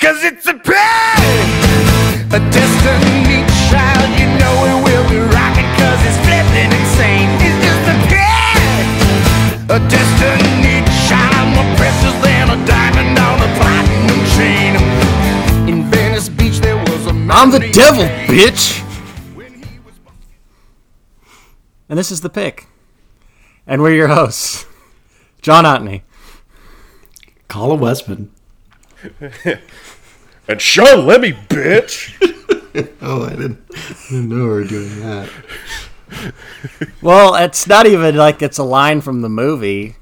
Cause it's a pain, a destiny child. You know it will be rocking cause it's flipping insane. It's just a pain, a destiny child. More precious than a diamond on a platinum chain. In Venice Beach there was a man I'm the devil, bitch. And this is the pick. And we're your hosts, John Otney. Colin Westman. And Sean Lemmy, bitch. Oh, I didn't, didn't know we were doing that. Well, it's not even like it's a line from the movie.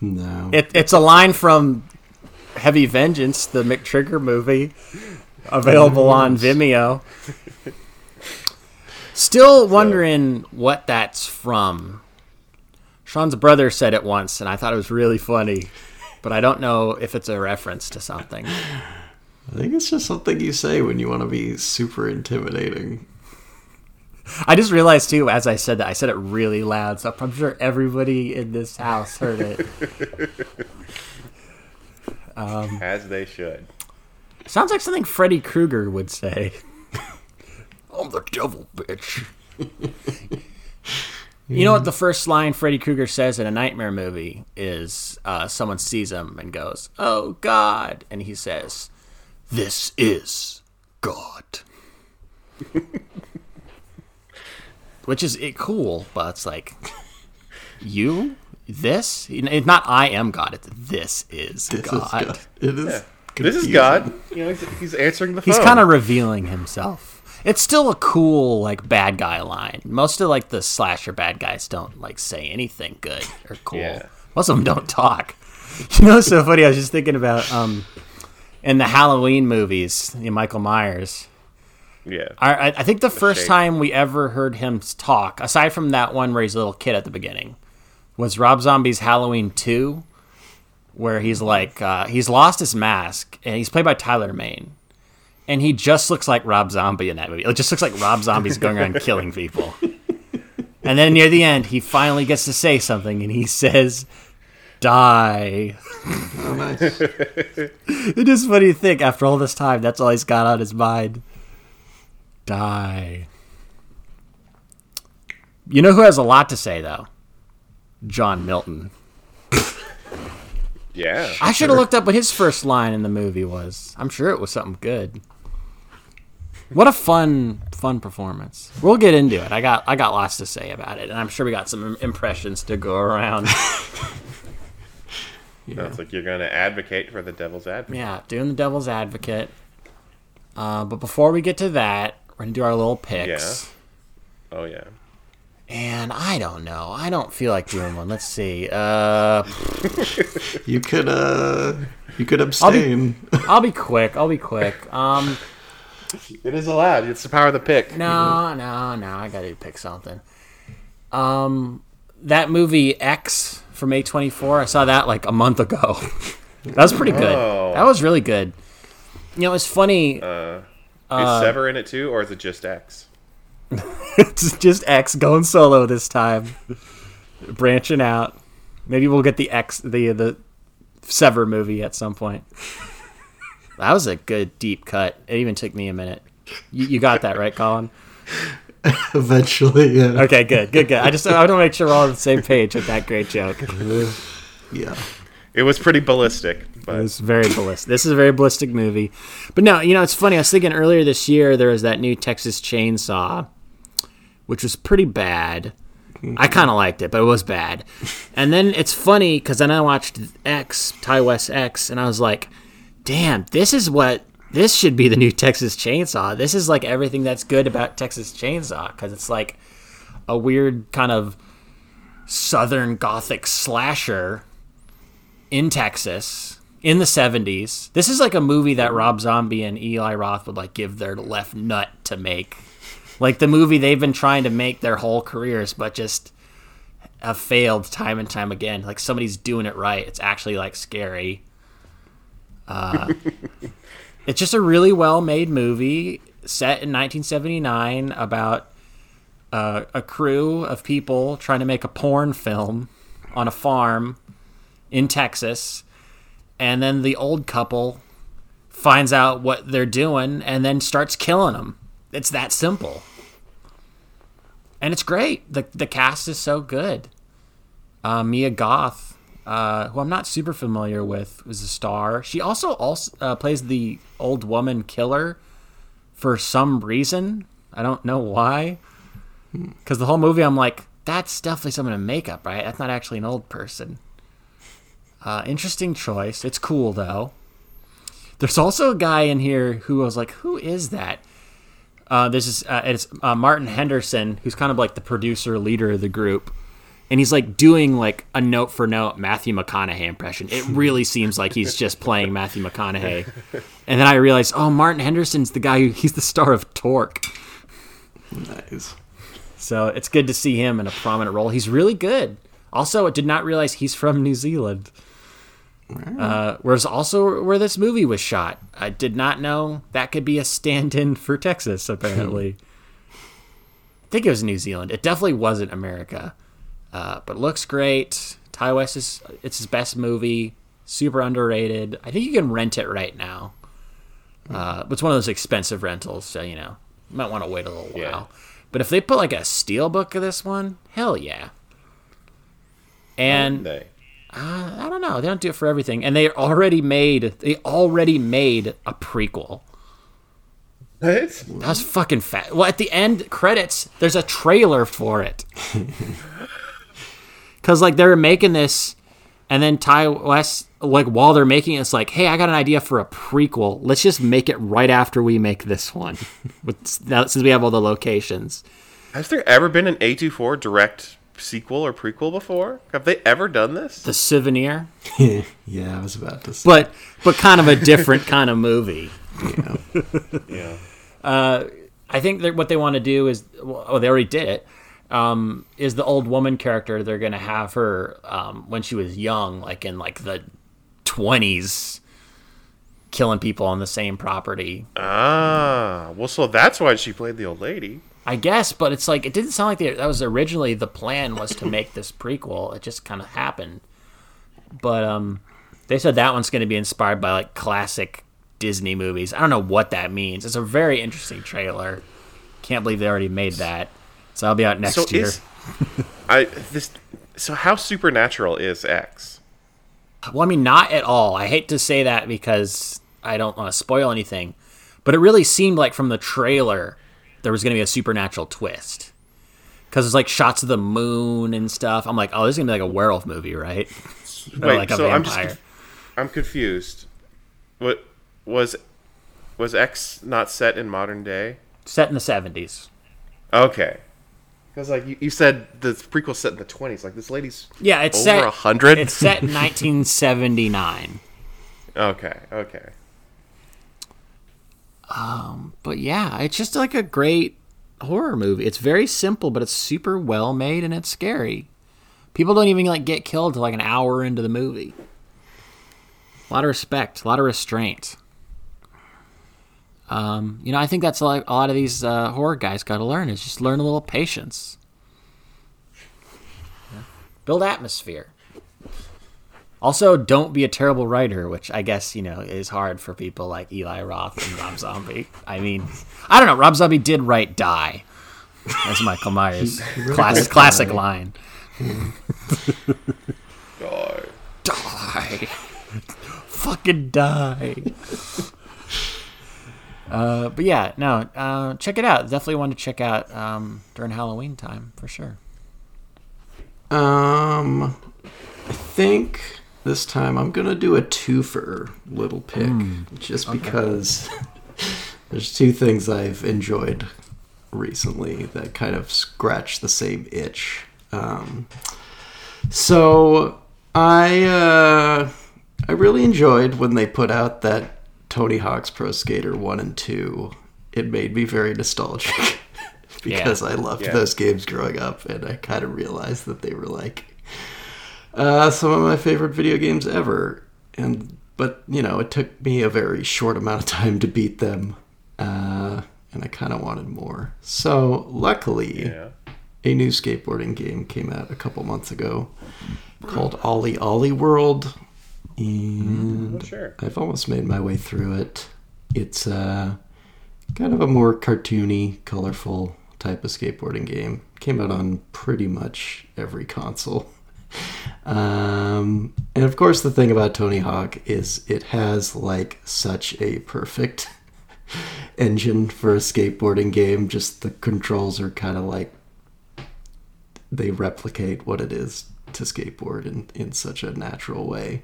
No. It, it's a line from Heavy Vengeance, the McTrigger movie, available on Vimeo. Still wondering what that's from. Sean's brother said it once, and I thought it was really funny, but I don't know if it's a reference to something. I think it's just something you say when you want to be super intimidating. I just realized too, as I said that, I said it really loud, so I'm sure everybody in this house heard it. As they should. Sounds like something Freddy Krueger would say. I'm the devil, bitch. you know what the first line Freddy Krueger says in a nightmare movie is uh, someone sees him and goes, Oh God. And he says, This is God. Which is it cool, but it's like, You? This? It's not I am God, it's this is This God. is God. It is. This is. God. You know, he's, he's answering the phone. He's kind of revealing himself. It's still a cool like bad guy line. Most of like the slasher bad guys don't like say anything good or cool. Yeah. Most of them don't talk. You know, what's so funny. I was just thinking about um, in the Halloween movies, you know, Michael Myers. Yeah. I, I think the first shape. time we ever heard him talk, aside from that one where he's a little kid at the beginning, was Rob Zombie's Halloween Two, where he's like uh, he's lost his mask and he's played by Tyler Mane, and he just looks like Rob Zombie in that movie. It just looks like Rob Zombie's going around killing people. And then near the end, he finally gets to say something, and he says, "Die." Oh, nice. It is funny to think after all this time, that's all he's got on his mind. Die. You know who has a lot to say though? John Milton. Yeah. I should have looked up what his first line in the movie was. I'm sure it was something good. What a fun, fun performance. We'll get into it. I got, I got lots to say about it, and I'm sure we got some impressions to go around. Sounds like you're going to advocate for the devil's advocate. Yeah, doing the devil's advocate. Uh, but before we get to that, we're gonna do our little picks. Yeah. Oh, yeah. And I don't know. I don't feel like doing one. Let's see. Uh, You could uh you could abstain. I'll be quick. I'll be quick. Um, It is allowed. It's the power of the pick. no, no, no. I gotta pick something. Um, that movie X from A twenty four. I saw that like a month ago. that was pretty good. Oh. That was really good. You know, it's funny. is Uh, Sever in it too, or is it just X? it's just X going solo this time, branching out. Maybe we'll get the X the the Sever movie at some point. That was a good deep cut. It even took me a minute. You, you got that right, Colin? Eventually, yeah. Okay, good, good, good. I just I want to make sure we're all on the same page with that great joke. Uh, yeah. It was pretty ballistic, but was very ballistic. This is a very ballistic movie. But no, you know it's funny. I was thinking earlier this year there was that new Texas Chainsaw, which was pretty bad. I mm-hmm. kind of liked it, but it was bad. And then it's funny because then I watched X, Ti West X, and I was like, damn, this is what this should be the new Texas Chainsaw. This is like everything that's good about Texas Chainsaw because it's like a weird kind of southern gothic slasher in Texas in the 70s. This is like a movie that Rob Zombie and Eli Roth would like give their left nut to make. Like the movie they've been trying to make their whole careers but just have failed time and time again. Like somebody's doing it right. It's actually like scary. Uh, it's just a really well made movie set in 1979 about uh, a crew of people trying to make a porn film on a farm in Texas, and then the old couple finds out what they're doing and then starts killing them. It's that simple. And it's great. The the cast is so good. Uh, Mia Goth, uh, who I'm not super familiar with, was a star. She also also uh, plays the old woman killer for some reason. I don't know why. Because the whole movie, I'm like, that's definitely someone in makeup, right? That's not actually an old person. Uh, interesting choice. It's cool though. There's also a guy in here who was like, who is that? Uh, this is uh, it's uh, Martin Henderson, who's kind of like the producer leader of the group, and he's like doing like a note for note Matthew McConaughey impression. It really seems like he's just playing Matthew McConaughey. And then I realized, oh, Martin Henderson's the guy who he's the star of Torque. Nice. So it's good to see him in a prominent role. He's really good. Also, I did not realize he's from New Zealand. Uh, whereas also where this movie was shot. I did not know that could be a stand-in for Texas. Apparently, I think it was New Zealand. It definitely wasn't America, uh, but looks great. Ti West is it's his best movie. Super underrated. I think you can rent it right now. Uh, it's one of those expensive rentals, so you know you might want to wait a little Yeah. while. But if they put like a steel book of this one, hell yeah. And They. uh, I don't know. They don't do it for everything, and they already made they already made a prequel. What? That's fucking fat. Well, at the end credits, there's a trailer for it. Cause like they're making this, and then Ti West, like while they're making it, it's like, hey, I got an idea for a prequel. Let's just make it right after we make this one. Now since we have all the locations. Has there ever been an A24 direct sequel or prequel before? Have they ever done this? The souvenir, yeah, I was about to say. but but kind of a different kind of movie. Yeah. yeah. Uh, I think that what they want to do is, well, oh, they already did it. Um, is the old woman character? They're gonna have her um, when she was young, like in like the twenties, killing people on the same property. Ah, well, so that's why she played the old lady. I guess, but it's like it didn't sound like they, that was originally the plan was to make this prequel. It just kind of happened. But um, they said that one's going to be inspired by like classic Disney movies. I don't know what that means. It's a very interesting trailer. Can't believe they already made that. So I'll be out next So year. is I this so how supernatural is X? Well, I mean, not at all. I hate to say that because I don't want to spoil anything, but it really seemed like from the trailer there was going to be a supernatural twist. Because it's like shots of the moon and stuff. I'm like, oh, this is going to be like a werewolf movie, right? Wait, like a so I'm just. I'm confused. What was was X not set in modern day? Set in the 70s. Okay. Because like you, you said, the prequel set in the twenties. Like this lady's Yeah, it's over hundred. It's set in 1979. Okay, okay. Um, but yeah, it's just like a great horror movie. It's very simple, but it's super well made and it's scary. People don't even like get killed till like an hour into the movie. A lot of respect, a lot of restraint. Um, you know, I think that's like a lot of these uh, horror guys got to learn is just learn a little patience. Yeah. Build atmosphere. Also, don't be a terrible writer, which I guess you know is hard for people like Eli Roth and Rob Zombie. I mean, I don't know. Rob Zombie did write "Die" as Michael Myers' classic classic line. God. Die, fucking die. Uh, but yeah, no, uh, check it out. Definitely want to check out um, during Halloween time for sure. Um, I think this time I'm gonna do a twofer little pick, just because there's two things I've enjoyed recently that kind of scratch the same itch. Um, so I uh, I really enjoyed when they put out that Tony Hawk's Pro Skater one and two. It made me very nostalgic because I loved Yeah. those games growing up, and I kind of realized that they were like uh, some of my favorite video games ever. And but you know, it took me a very short amount of time to beat them, uh, and I kind of wanted more. So luckily, Yeah. a new skateboarding game came out a couple months ago called OlliOlli World. And Oh, sure. I've almost made my way through it. It's uh, kind of a more cartoony, colorful type of skateboarding game. Came out on pretty much every console. Um, and of course, the thing about Tony Hawk is it has like such a perfect engine for a skateboarding game. Just the controls are kind of like they replicate what it is to skateboard in, in such a natural way.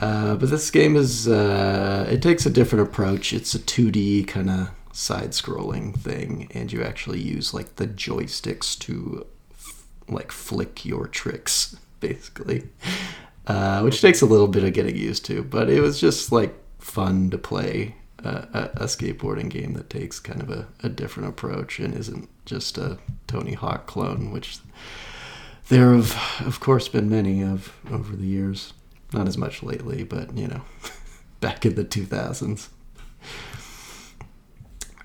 Uh, but this game is uh, it takes a different approach. It's a 2D kind of side-scrolling thing, and you actually use like the joysticks to f- like flick your tricks, basically, uh, which takes a little bit of getting used to. But it was just like fun to play a, a skateboarding game that takes kind of a, a different approach and isn't just a Tony Hawk clone, which there have, of course, been many of over the years. Not as much lately, but you know, back in the 2000s.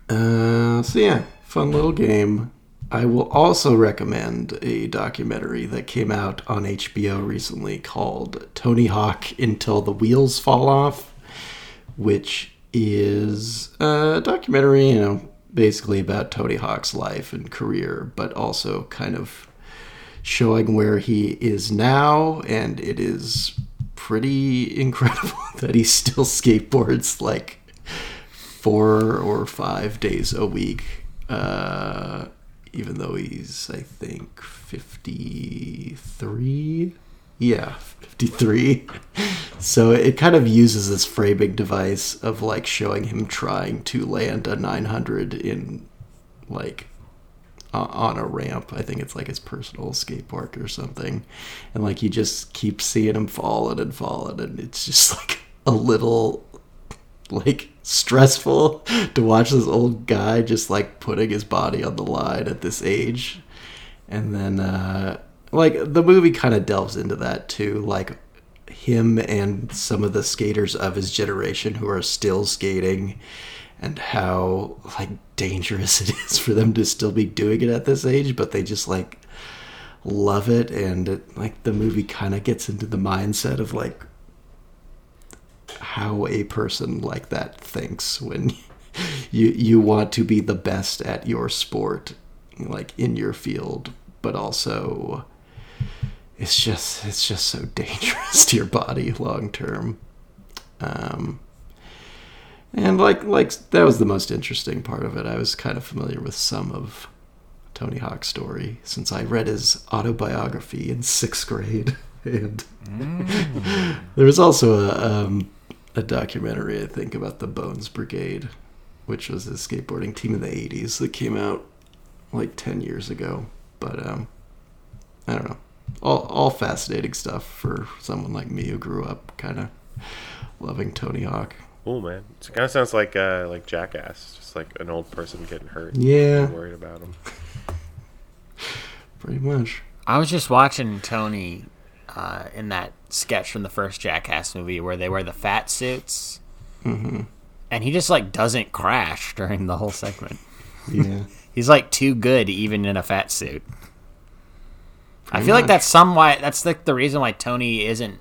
Uh, so yeah, fun little game. I will also recommend a documentary that came out on HBO recently called Tony Hawk Until the Wheels Fall Off, which is a documentary, you know, basically about Tony Hawk's life and career, but also kind of showing where he is now, and it is pretty incredible that he still skateboards like four or five days a week, uh, even though he's, I think, 53. Yeah, 53. So it kind of uses this framing device of like showing him trying to land a 900 in like on a ramp. I think it's like his personal skate park or something. And like you just keep seeing him falling and falling, and it's just like a little like stressful to watch this old guy just like putting his body on the line at this age. And then uh like the movie kind of delves into that too, like him and some of the skaters of his generation who are still skating and how like dangerous it is for them to still be doing it at this age but they just like love it and it, like the movie kind of gets into the mindset of like how a person like that thinks when you you want to be the best at your sport like in your field but also it's just it's just so dangerous to your body long term. Um and like like that was the most interesting part of it. I was kind of familiar with some of Tony Hawk's story since I read his autobiography in sixth grade, and there was also a um, a documentary I think about the Bones Brigade, which was a skateboarding team in the '80s that came out like ten years ago. But um, I don't know, all all fascinating stuff for someone like me who grew up kind of loving Tony Hawk. Cool, man. It kind of sounds like uh, like Jackass, just like an old person getting hurt. Yeah. You're worried about him. Pretty much. I was just watching Tony uh, in that sketch from the first Jackass movie where they wear the fat suits, mm-hmm. and he just like doesn't crash during the whole segment. Yeah. He's like too good even in a fat suit. I feel like that's some why that's like the reason why Tony isn't.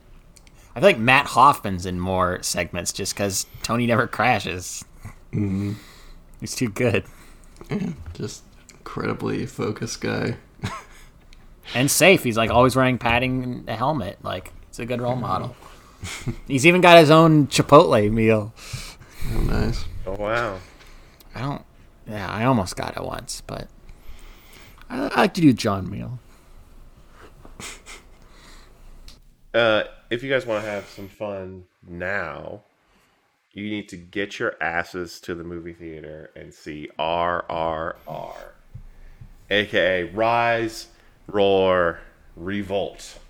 I feel like Mat Hoffman's in more segments just because Tony never crashes. Mm-hmm. He's too good Just incredibly focused guy. and safe. He's like always wearing padding and a helmet. Like it's a good role model. He's even got his own Chipotle meal. Oh, nice. Oh wow. I don't. Yeah, I almost got it once, but I, I like to do John meal. Uh, if you guys want to have some fun now, you need to get your asses to the movie theater and see RRR, aka Rise, Roar, Revolt.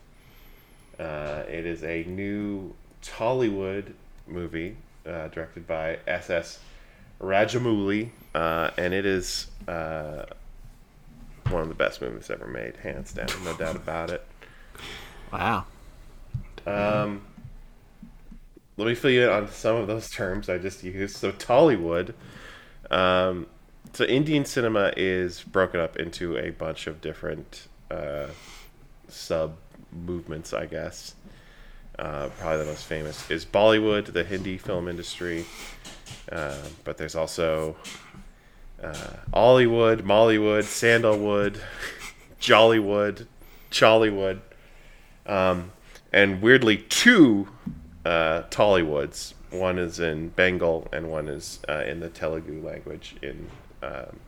Uh, it is a new Tollywood movie uh, directed by S.S. Rajamouli, uh, and it is uh, one of the best movies ever made, hands down, no doubt about it. Wow. Um, let me fill you in on some of those terms I just used. So Tollywood. Um, so Indian cinema is broken up into a bunch of different uh, sub movements, I guess. uh, probably the most famous, is Bollywood, the Hindi film industry. Uh, but there's also uh, Ollywood, Mollywood, Sandalwood, Jollywood, Chollywood, um, and weirdly two uh, Tollywoods. One is in Bengal and one is uh, in the Telugu language in um,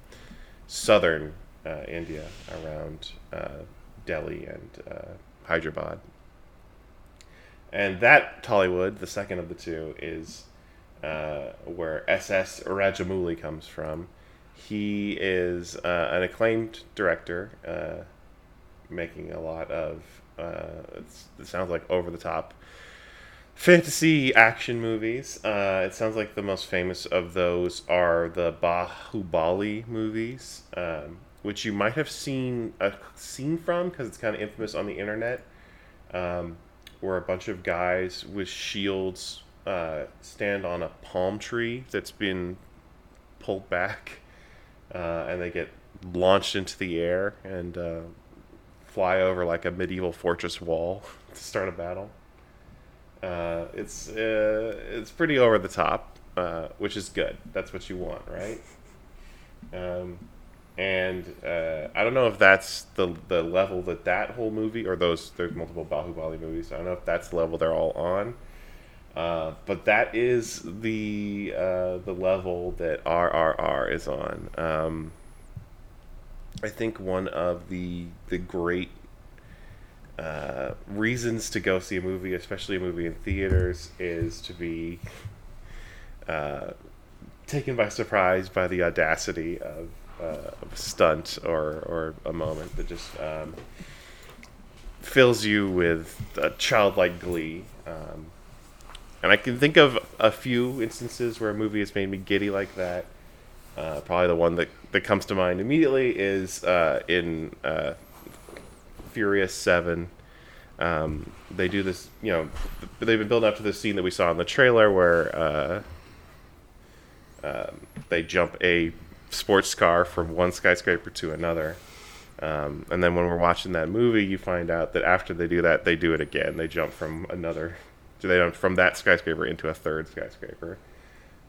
southern uh, India around uh, Delhi and uh, Hyderabad. And that Tollywood, the second of the two, is uh, where S.S. Rajamouli comes from. He is an acclaimed director, making a lot of, uh, it sounds like over the top fantasy action movies. Uh, it sounds like the most famous of those are the Bahubali movies, um, which you might have seen a scene from because it's kind of infamous on the internet, um, where a bunch of guys with shields uh, stand on a palm tree that's been pulled back, uh, and they get launched into the air and uh, fly over like a medieval fortress wall to start a battle. Uh, it's uh, it's pretty over the top, uh, which is good. That's what you want, right? Um, and uh, I don't know if that's the the level that that whole movie or those there's multiple Bahubali movies. I don't know if that's the level they're all on. Uh, but that is the uh, the level that RRR is on. Um, I think one of the the great uh, reasons to go see a movie, especially a movie in theaters, is to be uh, taken by surprise by the audacity of, uh, of a stunt or, or a moment that just um, fills you with a childlike glee. Um, and I can think of a few instances where a movie has made me giddy like that. Uh, probably the one that, that comes to mind immediately is uh, in uh, Furious Seven. Um, they do this, you know, they've been building up to this scene that we saw in the trailer where uh, um, they jump a sports car from one skyscraper to another. Um, and then when we're watching that movie, you find out that after they do that, they do it again. They jump from another, they jump from that skyscraper into a third skyscraper,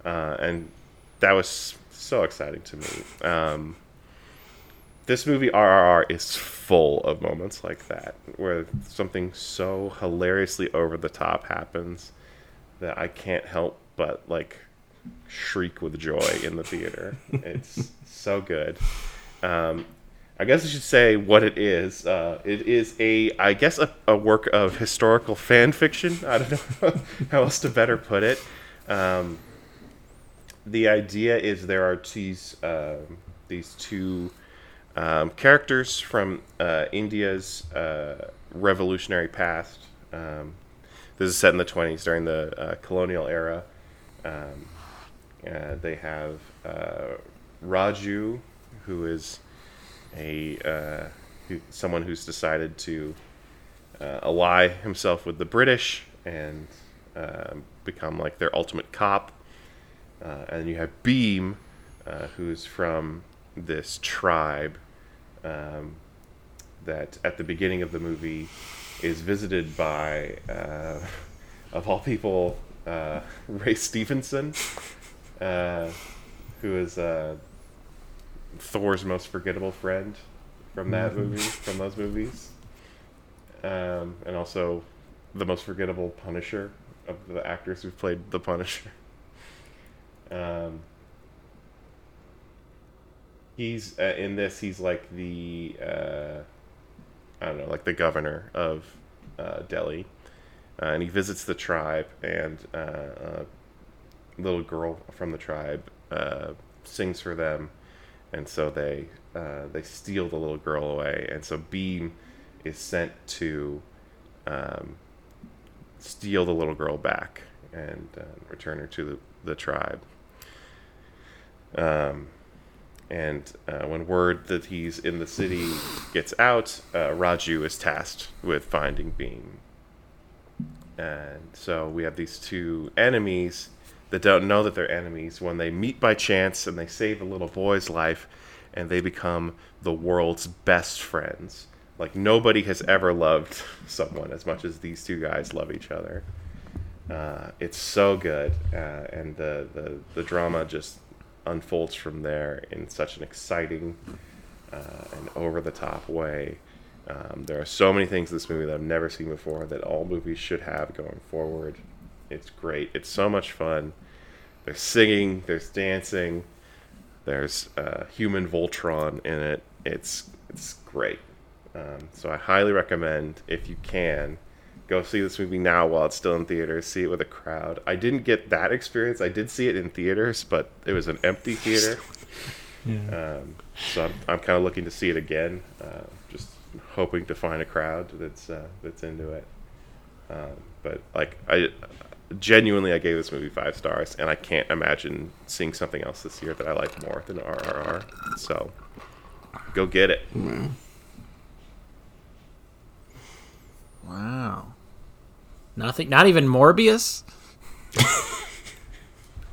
uh, and that was so exciting to me. Um, this movie RRR is full of moments like that where something so hilariously over the top happens that I can't help but like shriek with joy in the theater. It's so good. Um, I guess I should say what it is. Uh, it is a, I guess, a, a, work of historical fan fiction. I don't know how else to better put it. Um, the idea is there are these uh, these two um, characters from uh, India's uh, revolutionary past. Um, this is set in the 20s during the uh, colonial era. Um, uh, they have uh, Raju, who is a who, someone who's decided to ally himself with the British and um, become like their ultimate cop. And you have Bheem, who's from this tribe um, that at the beginning of the movie is visited by, uh, of all people, uh, Ray Stevenson, uh, who is uh, Thor's most forgettable friend from that mm-hmm. movie, from those movies, um, and also the most forgettable Punisher of the actors who've played the Punisher. Um, he's uh, in this. He's like the uh, I don't know, like the governor of uh, Delhi, uh, and he visits the tribe, and uh, a little girl from the tribe uh, sings for them, and so they they steal the little girl away, and so Bheem is sent to um, steal the little girl back and return her to the, the tribe. Um, and uh, when word that he's in the city gets out, uh, Raju is tasked with finding Bheem. And so we have these two enemies that don't know that they're enemies when they meet by chance and they save a little boy's life and they become the world's best friends like nobody has ever loved someone as much as these two guys love each other. Uh, it's so good, uh, and the, the the drama just unfolds from there in such an exciting uh, and over the top way. Um, there are so many things in this movie that I've never seen before that all movies should have going forward. It's great. It's so much fun. There's singing, there's dancing, there's uh, human Voltron in it. It's it's great. Um, so I highly recommend if you can go see this movie now while it's still in theaters. See it with a crowd. I didn't get that experience. I did see it in theaters, but it was an empty theater. Um, so I'm, I'm kind of looking to see it again. Uh, just hoping to find a crowd that's uh, that's into it. Um, but like I genuinely, I gave this movie five stars, and I can't imagine seeing something else this year that I like more than RRR. So go get it. Wow. Nothing. Not even Morbius.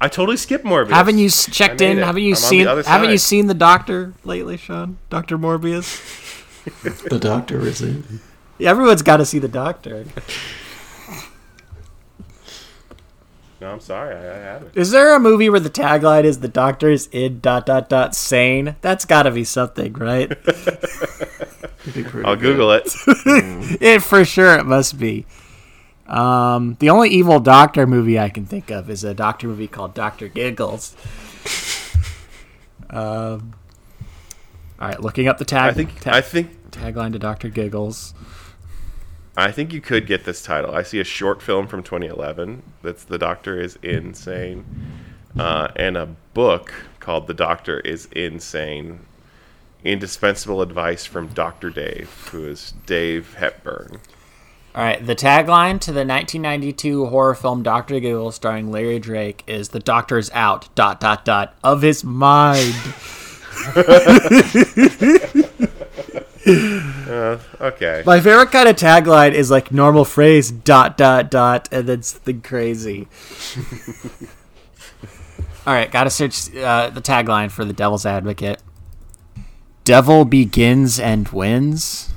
I totally skipped Morbius. Haven't you checked in? it. Haven't you I'm seen? Haven't you seen the Doctor lately, Sean? Doctor Morbius. The doctor is in. Yeah, everyone's got to see the Doctor. No, I'm sorry, I, I haven't. Is there a movie where the tagline is "The Doctor is in dot dot dot sane"? That's got to be something, right? I'll. Google it. it for sure it must be. Um, the only evil Doctor movie I can think of is a Doctor movie called Doctor Giggles. um, all right, looking up the tag. I think I think tagline to Doctor Giggles. I think you could get this title. I see a short film from 2011 that's The Doctor is Insane, uh, and a book called The Doctor is Insane. Indispensable advice from Dr. Dave, who is Dave Hepburn. All right, the tagline to the 1992 horror film Doctor Giggles, starring Larry Drake, is "The Doctor is out dot dot dot of his mind." Okay. My favorite kind of tagline is like normal phrase dot dot dot and then something crazy. All right, gotta search uh, the tagline for the Devil's Advocate. Devil begins and wins.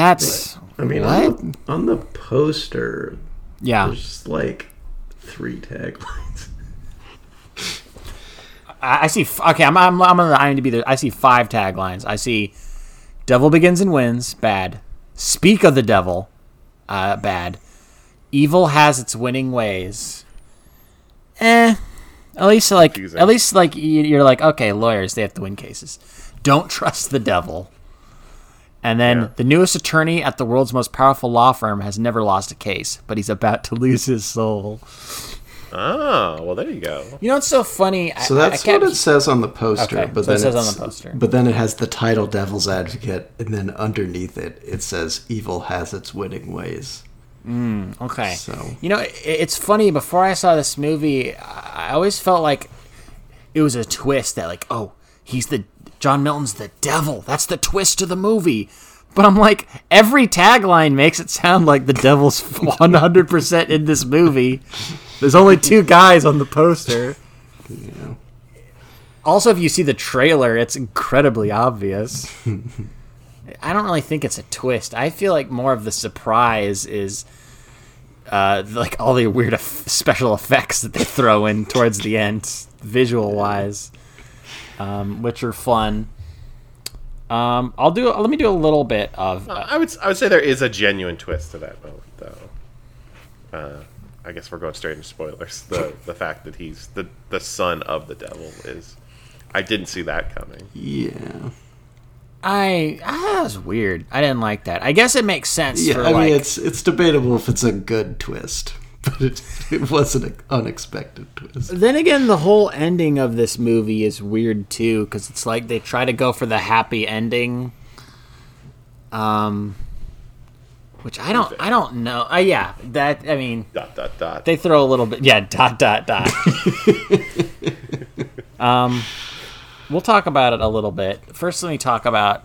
That's I mean, what? on the, on the poster, Yeah, there's just like three taglines. I, I see. Okay, I'm I'm, I'm on the IMDb. There, I see five taglines. I see, "Devil begins and wins." Bad. Speak of the devil. Uh, bad. Evil has its winning ways. Eh. At least like Confusing. at least like you're like okay, lawyers they have to win cases. Don't trust the devil. And then Yeah. the newest attorney at the world's most powerful law firm has never lost a case, but he's about to lose his soul. Oh, well, there you go. You know what's so funny? So I, that's I what it says on the poster. Okay, but so it then says on the poster. But then it has the title "Devil's Advocate," and then underneath it, it says "Evil has its winning ways." Mm, Okay. So- you know, it, it's funny. Before I saw this movie, I I always felt like it was a twist that, like, oh, he's the John Milton's the devil. That's the twist to the movie. But I'm like, every tagline makes it sound like the devil's 100% in this movie. There's only two guys on the poster. Also, if you see the trailer, it's incredibly obvious. I don't really think it's a twist. I feel like more of the surprise is uh, like all the weird special effects that they throw in towards the end, visual wise, um, which are fun. Um, I'll do. Let me do a little bit of. Uh, I would I would say there is a genuine twist to that moment, though. Uh, I guess we're going straight into spoilers. The the fact that he's the the son of the devil is. I didn't see that coming. Yeah, I ah, that was weird. I didn't like that. I guess it makes sense yeah. for I like. mean, it's it's debatable if it's a good twist, but it, it was an unexpected twist. Then again, the whole ending of this movie is weird too, because it's like they try to go for the happy ending. Um, which I don't, I don't know. Uh, yeah, that I mean, Dot dot dot. they throw a little bit, yeah, dot dot dot. um, we'll talk about it a little bit. First, let me talk about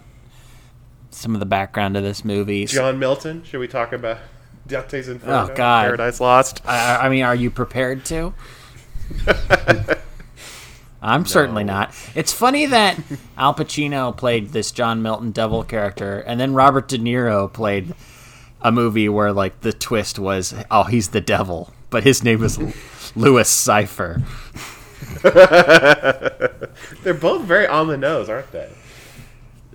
some of the background of this movie. John Milton. Should we talk about Dante's oh, Inferno? Oh, God. Paradise Lost. I, I mean, are you prepared to? I'm certainly not. It's funny that Al Pacino played this John Milton devil character, and then Robert De Niro played a movie where like the twist was, oh, he's the devil, but his name was Louis Cipher. They're both very on the nose, aren't they?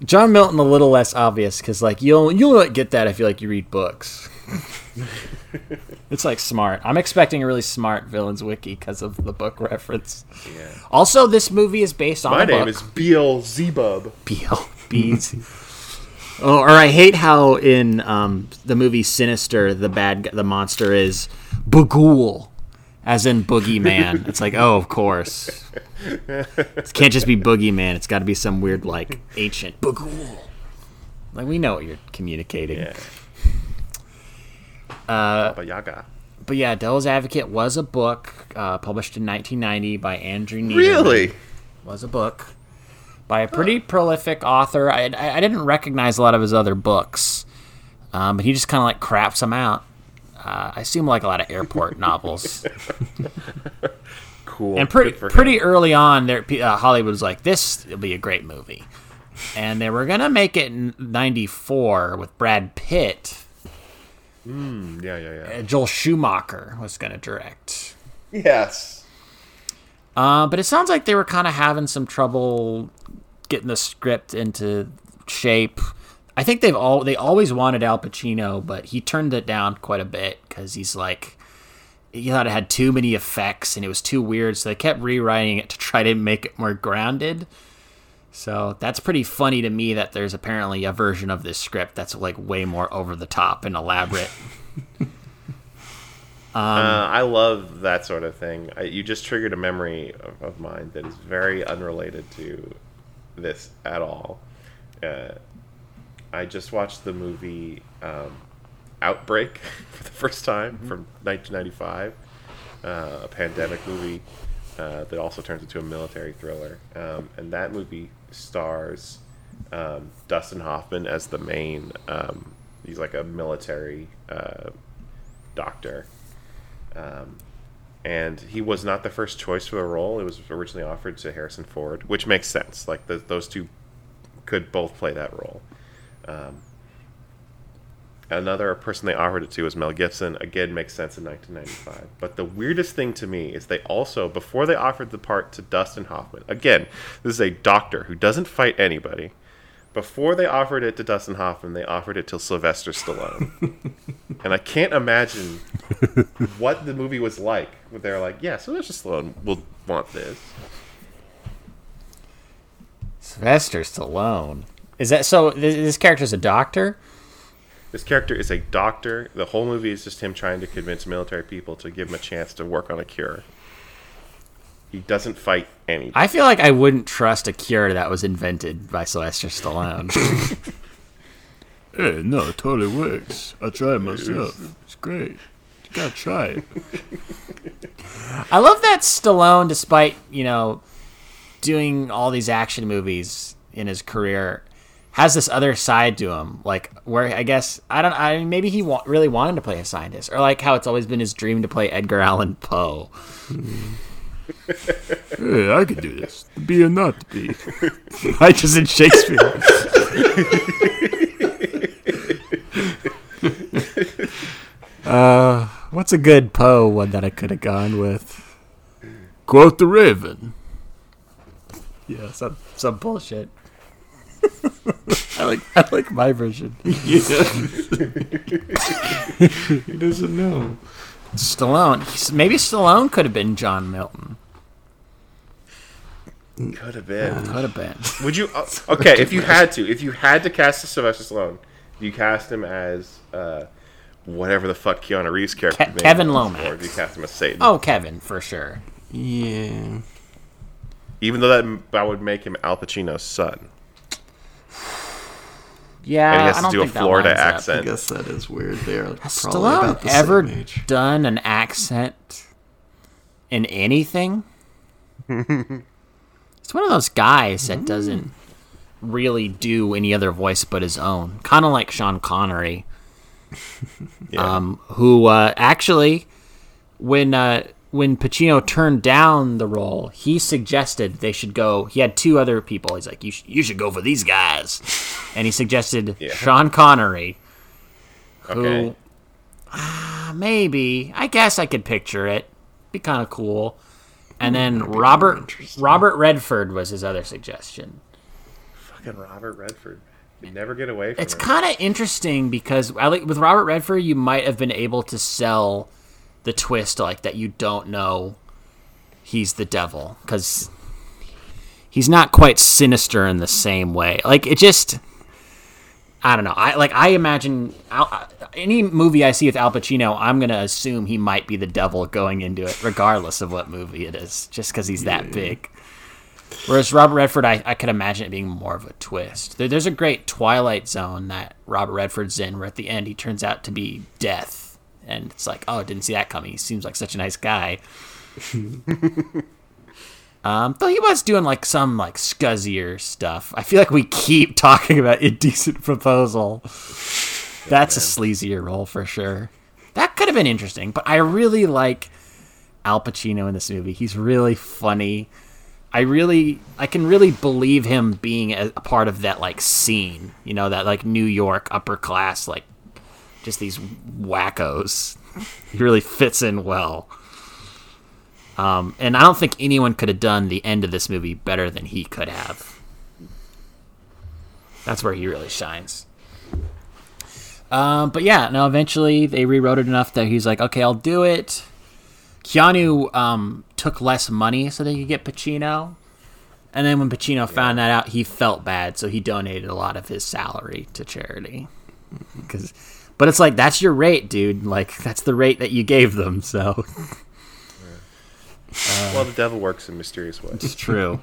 John Milton a little less obvious because like you'll you'll get that if you like you read books. it's like smart. I'm expecting a really smart villains wiki because of the book reference. Yeah. Also, this movie is based on My name book. is Beelzebub. BLBs. oh, or I hate how in um, the movie Sinister, the bad, the monster is Bughuul, as in Boogeyman. it's like, oh, of course. It can't just be Boogeyman. It's got to be some weird, like, ancient Bughuul. Like, we know what you're communicating. Yeah. Uh, Baba Yaga. But yeah, Devil's Advocate was a book uh, published in 1990 by Andrew Neiderman. Really? was a book by a pretty prolific author. I, I, I didn't recognize a lot of his other books, um, but he just kind of like craps them out. Uh, I assume like a lot of airport novels. Cool. And pretty for him. pretty early on, there uh, Hollywood was like, "This will be a great movie," and they were gonna make it in '94 with Brad Pitt. Mm, yeah, yeah, yeah. Uh, Joel Schumacher was gonna direct. Yes. Uh, but it sounds like they were kind of having some trouble getting the script into shape. I think they've all they always wanted Al Pacino, but he turned it down quite a bit because he's like he thought it had too many effects and it was too weird, so they kept rewriting it to try to make it more grounded. So that's pretty funny to me that there's apparently a version of this script that's like way more over the top and elaborate. uh, I love that sort of thing. I, you just triggered a memory of, of mine that is very unrelated to this at all. Uh, I just watched the movie um, Outbreak for the first time from 1995, uh, a pandemic movie uh, that also turns into a military thriller. Um, and that movie stars um, Dustin Hoffman as the main. Um, he's like a military uh, doctor. Um, and he was not the first choice for the role. It was originally offered to Harrison Ford, which makes sense. Like the, those two could both play that role. Another person they offered it to was Mel Gibson. Again, makes sense in 1995. But the weirdest thing to me is they also, before they offered the part to Dustin Hoffman, again, this is a doctor who doesn't fight anybody. Before they offered it to Dustin Hoffman, they offered it to Sylvester Stallone. and I can't imagine what the movie was like. Where they're like, yeah, Sylvester Stallone will want this. Sylvester Stallone. Is that so? This, this character's a doctor. This character is a doctor. The whole movie is just him trying to convince military people to give him a chance to work on a cure. He doesn't fight any. I feel like I wouldn't trust a cure that was invented by Sylvester Stallone. Hey, no, it totally works. I tried it myself. It's great. You gotta try it. I love that Stallone, despite you know doing all these action movies in his career, has this other side to him. Like where I guess I don't. I mean, maybe he wa- really wanted to play a scientist, or like how it's always been his dream to play Edgar Allan Poe. Hey, I could do this. To be or not to be. I just in Shakespeare. uh, what's a good Poe one that I could have gone with? Quote the Raven. Yeah, some some bullshit. I like I like my version. He doesn't know. Stallone. He's- Maybe Stallone could have been John Milton. Could have been. Could have been. Would you? uh, okay, if you had to, if you had to cast a Sylvester Stallone, you cast him as uh, whatever the fuck Keanu Reeves character? Ke- Kevin was, Lomax. Or do you cast him as Satan? Oh, Kevin for sure. Yeah. Even though that that would make him Al Pacino's son, Yeah, and he has I to don't do a think Florida accent. up. I guess that is weird. They are Has probably Stallone about the ever same age. done an accent in anything? It's one of those guys that doesn't really do any other voice but his own. Kind of like Sean Connery, Yeah. um, who uh, actually, when uh, when Pacino turned down the role, he suggested they should go. He had two other people. He's like, you, sh- you should go for these guys. And he suggested Yeah. Sean Connery, who Okay. ah, maybe, I guess I could picture it. Be kind of cool. And then Robert Robert Redford was his other suggestion. Fucking Robert Redford. You never get away from it. It's him. kind of interesting because with Robert Redford, you might have been able to sell the twist like that. You don't know he's the devil because he's not quite sinister in the same way. Like it just, I don't know. I like I imagine Al, uh, any movie I see with Al Pacino, I'm gonna assume he might be the devil going into it, regardless of what movie it is, just because he's that big. Whereas Robert Redford, I, I could imagine it being more of a twist. There, there's a great Twilight Zone that Robert Redford's in, where at the end he turns out to be Death, and it's like, oh, didn't see that coming. He seems like such a nice guy. um, though he was doing like some like scuzzier stuff. I feel like we keep talking about Indecent Proposal. That's a sleazier role for sure. That could have been interesting, but I really like Al Pacino in this movie. He's really funny. I really, I can really believe him being a, a part of that like scene. You know, that like New York upper class, like just these wackos. He really fits in well. Um, and I don't think anyone could have done the end of this movie better than he could have. That's where he really shines. Um, but yeah, no. Eventually, they rewrote it enough that he's like, "Okay, I'll do it." Keanu um, took less money so they could get Pacino, and then when Pacino found that out, he felt bad, so he donated a lot of his salary to charity. Because, but it's like that's your rate, dude. Like that's the rate that you gave them. So well, the devil works in mysterious ways. it's true.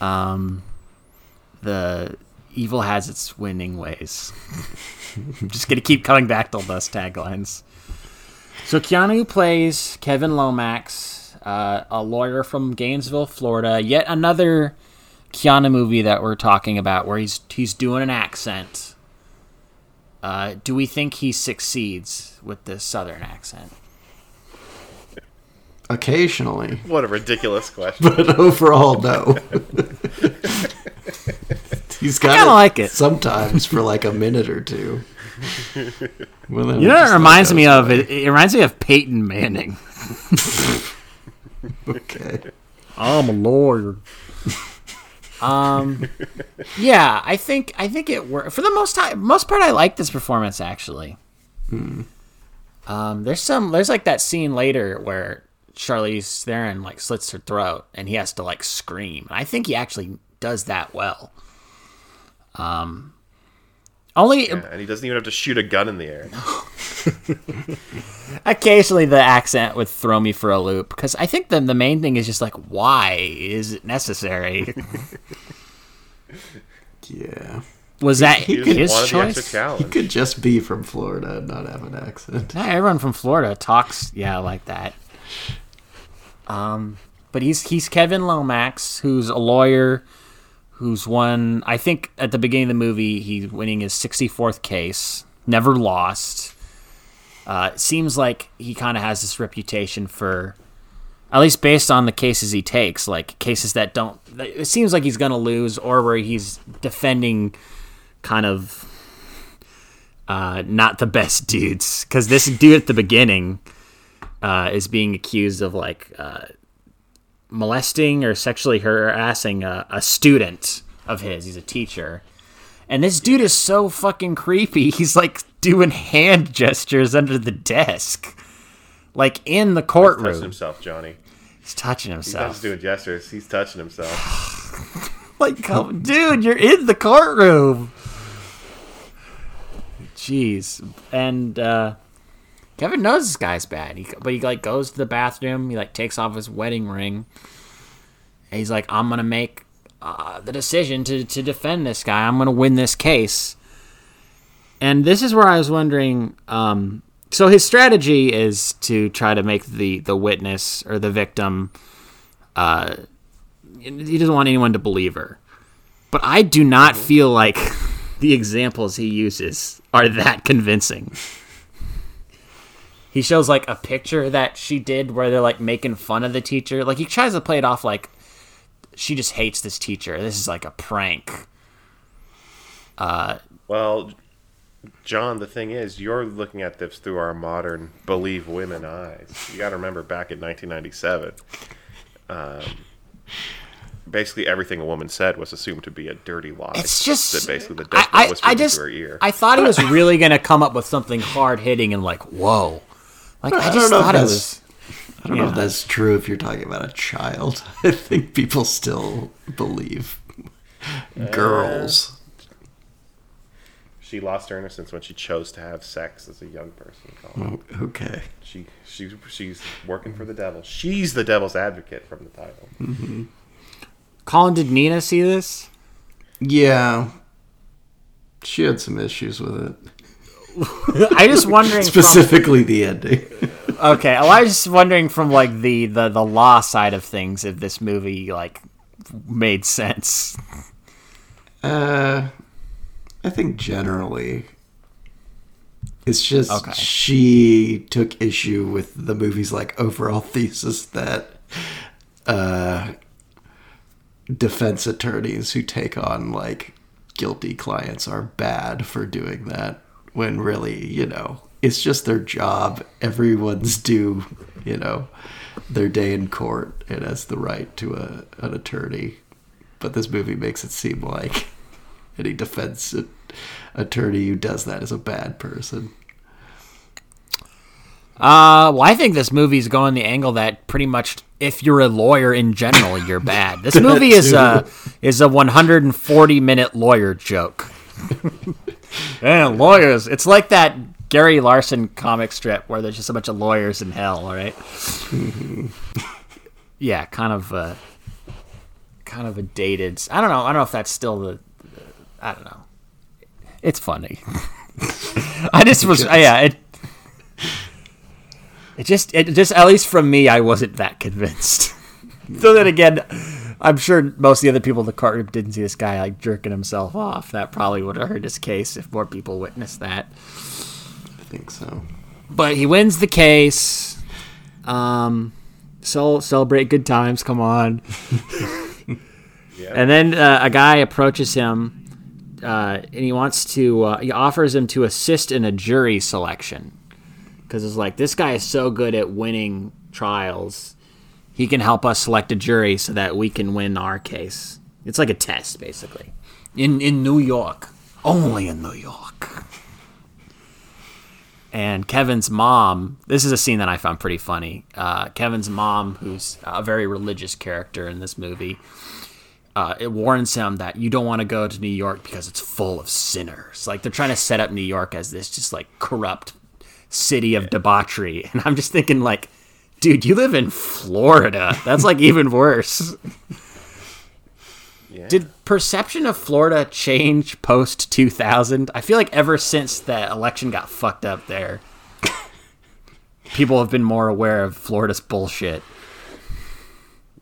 Um, the evil has its winning ways. I'm just gonna keep coming back to those taglines. So Keanu plays Kevin Lomax, uh, a lawyer from Gainesville, Florida. Yet another Keanu movie that we're talking about, where he's he's doing an accent. Uh, do we think he succeeds with this southern accent? Occasionally, What a ridiculous question. but overall, no. He's got kinda like it. sometimes for like a minute or two. Well, You know it what it reminds me goes of? It, it reminds me of Peyton Manning. Okay. I'm a lawyer. Um, yeah, I think I think it worked for the most time. Most part, I like this performance actually. Um, there's some there's like that scene later where Charlize Theron like slits her throat and he has to like scream. And I think he actually does that well. Um, only and he doesn't even have to shoot a gun in the air. occasionally the accent would throw me for a loop because I think the the main thing is just like why is it necessary? Yeah. Was that He just his wanted the extra choice? He could just be from Florida and not have an accent. Not everyone from Florida talks yeah like that. Um, but he's he's Kevin Lomax, who's a lawyer, who's won. I think at the beginning of the movie, he's winning his sixty fourth case, never lost. Uh, seems like he kind of has this reputation for, at least based on the cases he takes, like cases that don't. It seems like he's gonna lose, or where he's defending, kind of uh, not the best dudes. Because this dude at the beginning uh, is being accused of like uh, molesting or sexually harassing a, a student of his. He's a teacher. And this dude is so fucking creepy. He's like doing hand gestures under the desk. Like in the courtroom. Touching courtroom. himself, Johnny. He's touching himself. just doing gestures. He's touching himself. Like, come, dude, you're in the courtroom. Jeez, and uh, Kevin knows this guy's bad. He, but he like goes to the bathroom. He like takes off his wedding ring. He's like, I'm gonna make uh, the decision to to defend this guy. I'm gonna win this case. And this is where I was wondering. Um, so his strategy is to try to make the the witness or the victim uh, he doesn't want anyone to believe her. But I do not feel like the examples he uses are that convincing. He shows like a picture that she did where they're like making fun of the teacher. Like he tries to play it off like she just hates this teacher. This is like a prank. Well, John, the thing is, you're looking at this through our modern believe women eyes. You got to remember back in 1997, um, basically everything a woman said was assumed to be a dirty lie. It's just that basically the I, devil I, whispered I just into her ear. I thought he was really gonna come up with something hard hitting and like whoa, like I, I don't just know if thought it that's- was. I don't know if that's true if you're talking about a child. I think people still believe uh, girls. she lost her innocence when she chose to have sex as a young person. Oh, okay. She she she's working for the devil. She's the devil's advocate from the title. Mm-hmm. Colin, did Nina see this? Yeah. She had some issues with it. I just wondering. from, Specifically the ending. okay, well, I was just wondering from like the, the the law side of things if this movie like made sense. Uh, I think generally, it's just Okay. she took issue with the movie's like overall thesis that uh, defense attorneys who take on like guilty clients are bad for doing that. When really, you know, it's just their job. Everyone's due, you know, their day in court and has the right to a, an attorney. But this movie makes it seem like any defense attorney who does that is a bad person. Uh, well, I think this movie's going the angle that pretty much if you're a lawyer in general, you're bad. This movie is a is a 140 minute lawyer joke. And lawyers, it's like that Gary Larson comic strip where there's just a bunch of lawyers in hell, all right? yeah, kind of uh kind of a dated. I don't know. I don't know if that's still the I don't know. It's funny. I just was yeah, it it just, it just, at least from me, I wasn't that convinced. so then again, I'm sure most of the other people in the courtroom didn't see this guy like jerking himself off. That probably would have hurt his case if more people witnessed that. I think so. But he wins the case. Um, so celebrate good times. Come on. yeah. And then uh, a guy approaches him, uh, and he wants to. Uh, he offers him to assist in a jury selection because it's like this guy is so good at winning trials. He can help us select a jury so that we can win our case. It's like a test, basically. In in New York, only in New York. And Kevin's mom. This is a scene that I found pretty funny. Uh, Kevin's mom, who's a very religious character in this movie, uh, it warns him that you don't want to go to New York because it's full of sinners. Like they're trying to set up New York as this just like corrupt city of debauchery, and I'm just thinking like, dude, you live in Florida. That's like even worse. Yeah. Did perception of Florida change post 2000? I feel like ever since that election got fucked up there, people have been more aware of Florida's bullshit.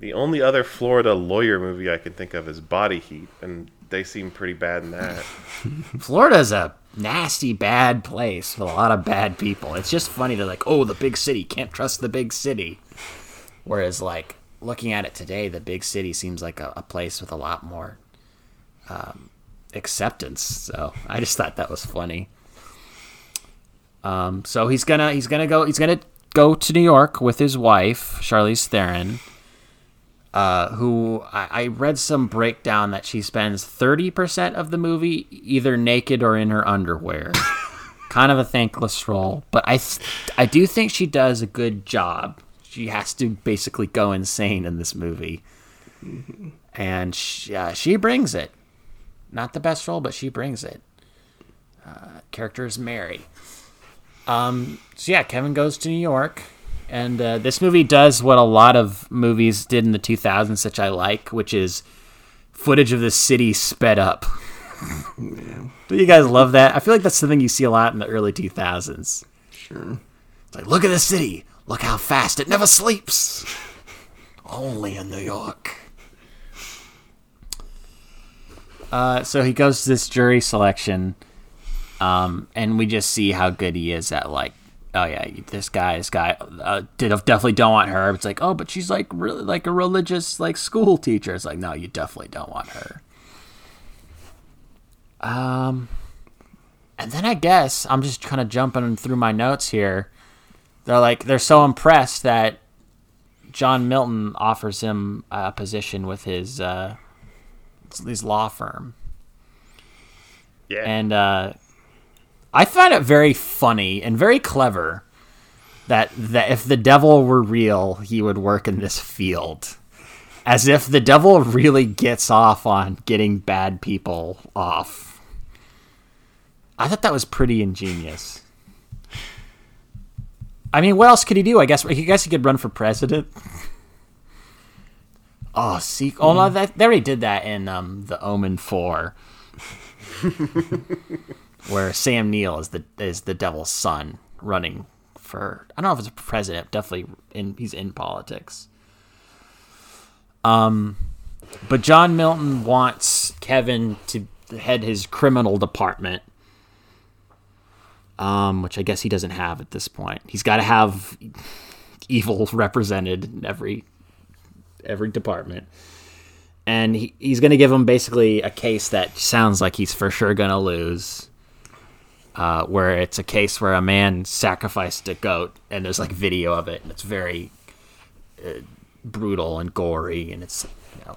The only other Florida lawyer movie I can think of is Body Heat, and they seem pretty bad in that. Florida's a nasty, bad place with a lot of bad people. It's just funny to like, oh, the big city, can't trust the big city. Whereas, like, looking at it today, the big city seems like a, a place with a lot more um, acceptance. So I just thought that was funny. Um, so he's gonna he's gonna go he's gonna go to New York with his wife Charlize Theron. Uh, who I, I read some breakdown that she spends 30% of the movie either naked or in her underwear. kind of a thankless role, but I, I do think she does a good job. She has to basically go insane in this movie. And she, uh, she brings it. Not the best role, but she brings it. Uh, character is Mary. Um, so yeah, Kevin goes to New York, and uh, this movie does what a lot of movies did in the 2000s, which I like, which is footage of the city sped up. Do you guys love that? I feel like that's something you see a lot in the early 2000s. Sure. It's like, look at the city. Look how fast it never sleeps. Only in New York. Uh, so he goes to this jury selection, um, and we just see how good he is at like oh yeah, this guy, this guy, uh, did definitely don't want her. It's like, oh, but she's like really like a religious like school teacher. It's like, no, you definitely don't want her. Um, and then I guess I'm just kind of jumping through my notes here. They're like they're so impressed that John Milton offers him a position with his uh, his law firm, Yeah. and uh, I find it very funny and very clever that that if the devil were real, he would work in this field. As if the devil really gets off on getting bad people off. I thought that was pretty ingenious. I mean, what else could he do? I guess I guess he could run for president. Oh, see, oh no, that, they already did that in um, the Omen Four, where Sam Neill is the is the devil's son running for. I don't know if it's president. Definitely, in he's in politics. Um, but John Milton wants Kevin to head his criminal department um, which I guess he doesn't have at this point. He's got to have evil represented in every every department, and he, he's going to give him basically a case that sounds like he's for sure going to lose. Uh, where it's a case where a man sacrificed a goat, and there's like video of it, and it's very uh, brutal and gory, and it's you know,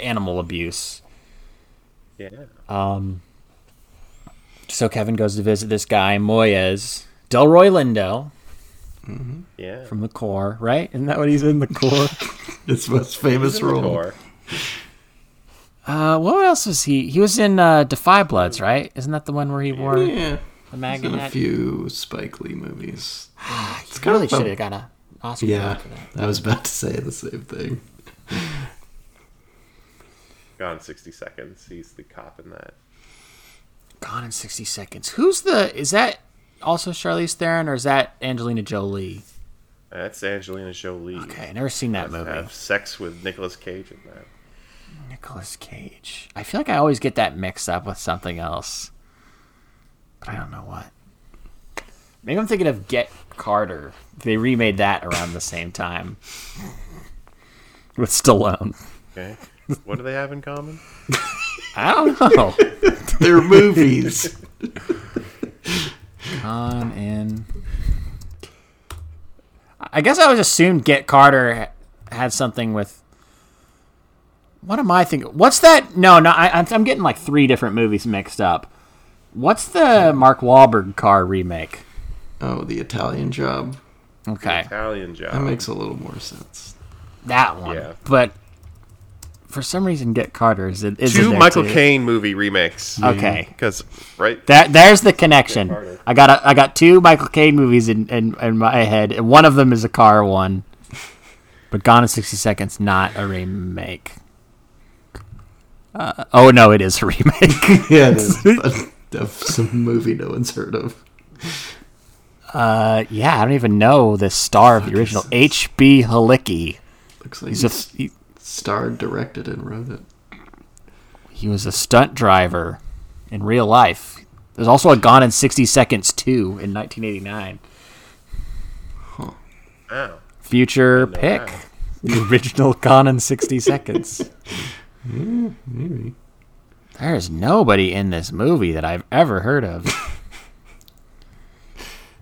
animal abuse. yeah. Um. So Kevin goes to visit this guy Moyez, Delroy Lindo yeah. from the core, right? Isn't that what he's in the core? His most famous In the role. Core. uh, what else was he? He was in uh, Da 5 Bloods, right? Isn't that the one where he wore Yeah. the He's maggot in a few Spike Lee movies. He really kind of a- should have got an Oscar Yeah, for that. I was about to say the same thing. Gone 60 seconds. He's the cop in that. Gone in sixty seconds. Who's the? Is that also Charlize Theron or is that Angelina Jolie? That's Angelina Jolie. Okay, I never seen that movie. Have sex with Nicolas Cage in that. Nicolas Cage. I feel like I always get that mixed up with something else, but I don't know what. Maybe I'm thinking of Get Carter. They remade that around the same time with Stallone. Okay. what do they have in common? I don't know. They're movies. On in. I guess I always assumed Get Carter had something with. What am I thinking? What's that? No, no, I, I'm- I'm getting like three different movies mixed up. What's the Mark Wahlberg car remake? oh, the Italian job. Okay, Italian job. That makes a little more sense. that one. Yeah. But for some reason, Get Carter is, is in Two there, Michael. Caine movie remakes. Okay, Because, right? That there's the connection. I got a, I got two Michael Caine movies in, in, in my head. and One of them is a car one, but Gone in sixty seconds not a remake. Uh, oh no, it is a remake. Yeah, it is. but of some movie no one's heard of. uh, yeah, I don't even know the star of the original H.B. Halicki. Looks like He's he he, starred, directed, and wrote it. he was a stunt driver in real life. There's also a Gone in sixty seconds two in 1989. Wow. Future pick. that. The original Gone in 60 Seconds. Mm, maybe. There's nobody in this movie that I've ever heard of.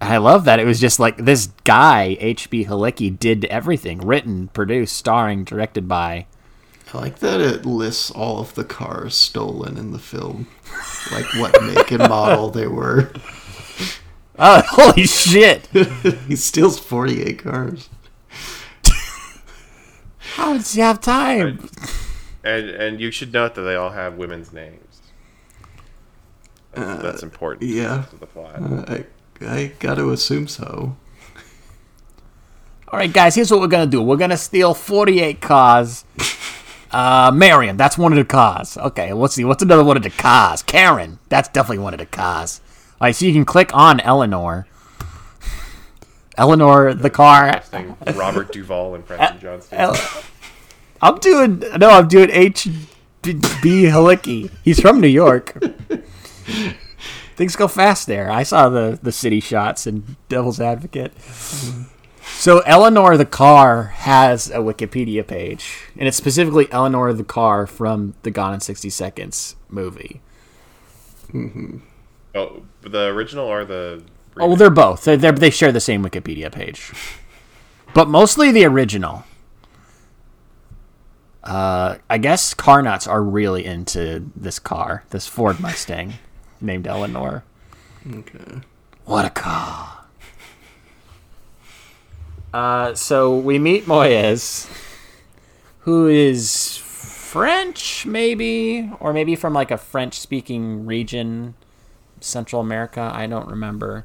I love that it was just like this guy, H.B. Halicki, did everything written, produced, starring, directed by. I like that it lists all of the cars stolen in the film, like what make and model they were. Oh, holy shit! he steals 48 cars. How does he have time? And and you should note that they all have women's names. That's, that's important yeah. to the plot. Uh, I, I got to assume so. All right, guys, here's what we're gonna do. We're gonna steal 48 cars. Uh, Marion, that's one of the cars. Okay, let's see. What's another one of the cars? Karen, that's definitely one of the cars. All right, so you can click on Eleanor. Eleanor, the car. Robert Duvall and Preston Johnston. El- I'm doing no, I'm doing H B Halicki. He's from New York. things go fast there. I saw the the city shots in Devil's Advocate. So Eleanor the car has a Wikipedia page, and it's specifically Eleanor the car from the Gone in sixty seconds movie. Mm-hmm. Oh, the original or the? Oh, they're both. They're, they're, they share the same Wikipedia page, but mostly the original. Uh, I guess car nuts are really into this car, this Ford Mustang, named Eleanor. Okay. What a car! Uh, so we meet Moyez, who is French, maybe, or maybe from like a French-speaking region, Central America. I don't remember.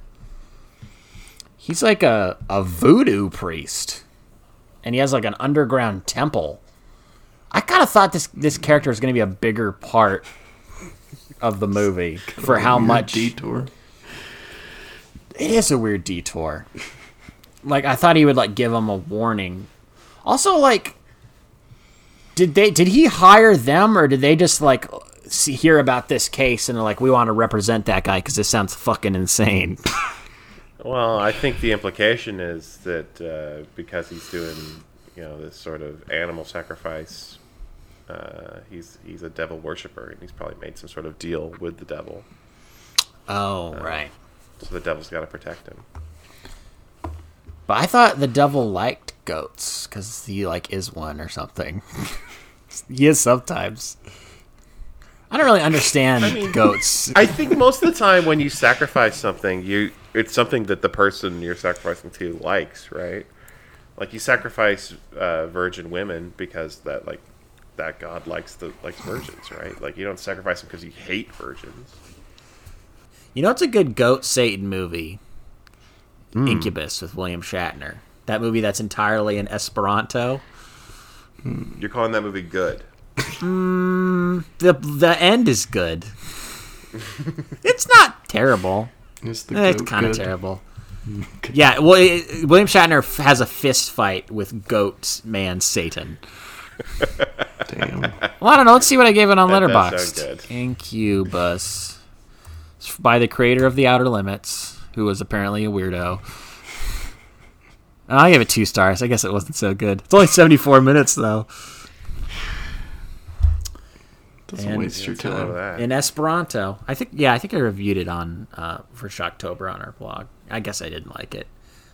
He's like a a voodoo priest, and he has like an underground temple. I kind of thought this this character was going to be a bigger part of the movie for how Weird much detour? it is a weird detour. Like I thought he would like give him a warning. Also, like, did they did he hire them or did they just like see, hear about this case and they're like, we want to represent that guy because this sounds fucking insane. Well, I think the implication is that uh, because he's doing, you know, this sort of animal sacrifice, uh, he's he's a devil worshiper, and he's probably made some sort of deal with the devil. oh right. So the devil's got to protect him. But I thought the devil liked goats because he like is one or something. he is sometimes. I don't really understand goats. I think most of the time when you sacrifice something, you it's something that the person you're sacrificing to likes, right? Like you sacrifice uh, virgin women because that like that god likes the likes virgins, right? Like you don't sacrifice them because you hate virgins. You know, it's a good goat Satan movie. Incubus with William Shatner. That movie that's entirely in Esperanto. You're calling that movie good. The the end is good. it's not terrible. Is the Eh, It's kind of terrible. Yeah, well, it, William Shatner f- has a fist fight with Goat Man Satan. Damn. Well, I don't know. Let's see what I gave it on That Letterboxd. sound good. Incubus, It's by the creator of The Outer Limits, who was apparently a weirdo. I gave it two stars. I guess it wasn't so good. It's only seventy-four minutes though. Doesn't And- waste your What's wrong with time. that? in Esperanto. I think yeah, I think I reviewed it on uh, for Shocktober on our blog. I guess I didn't like it.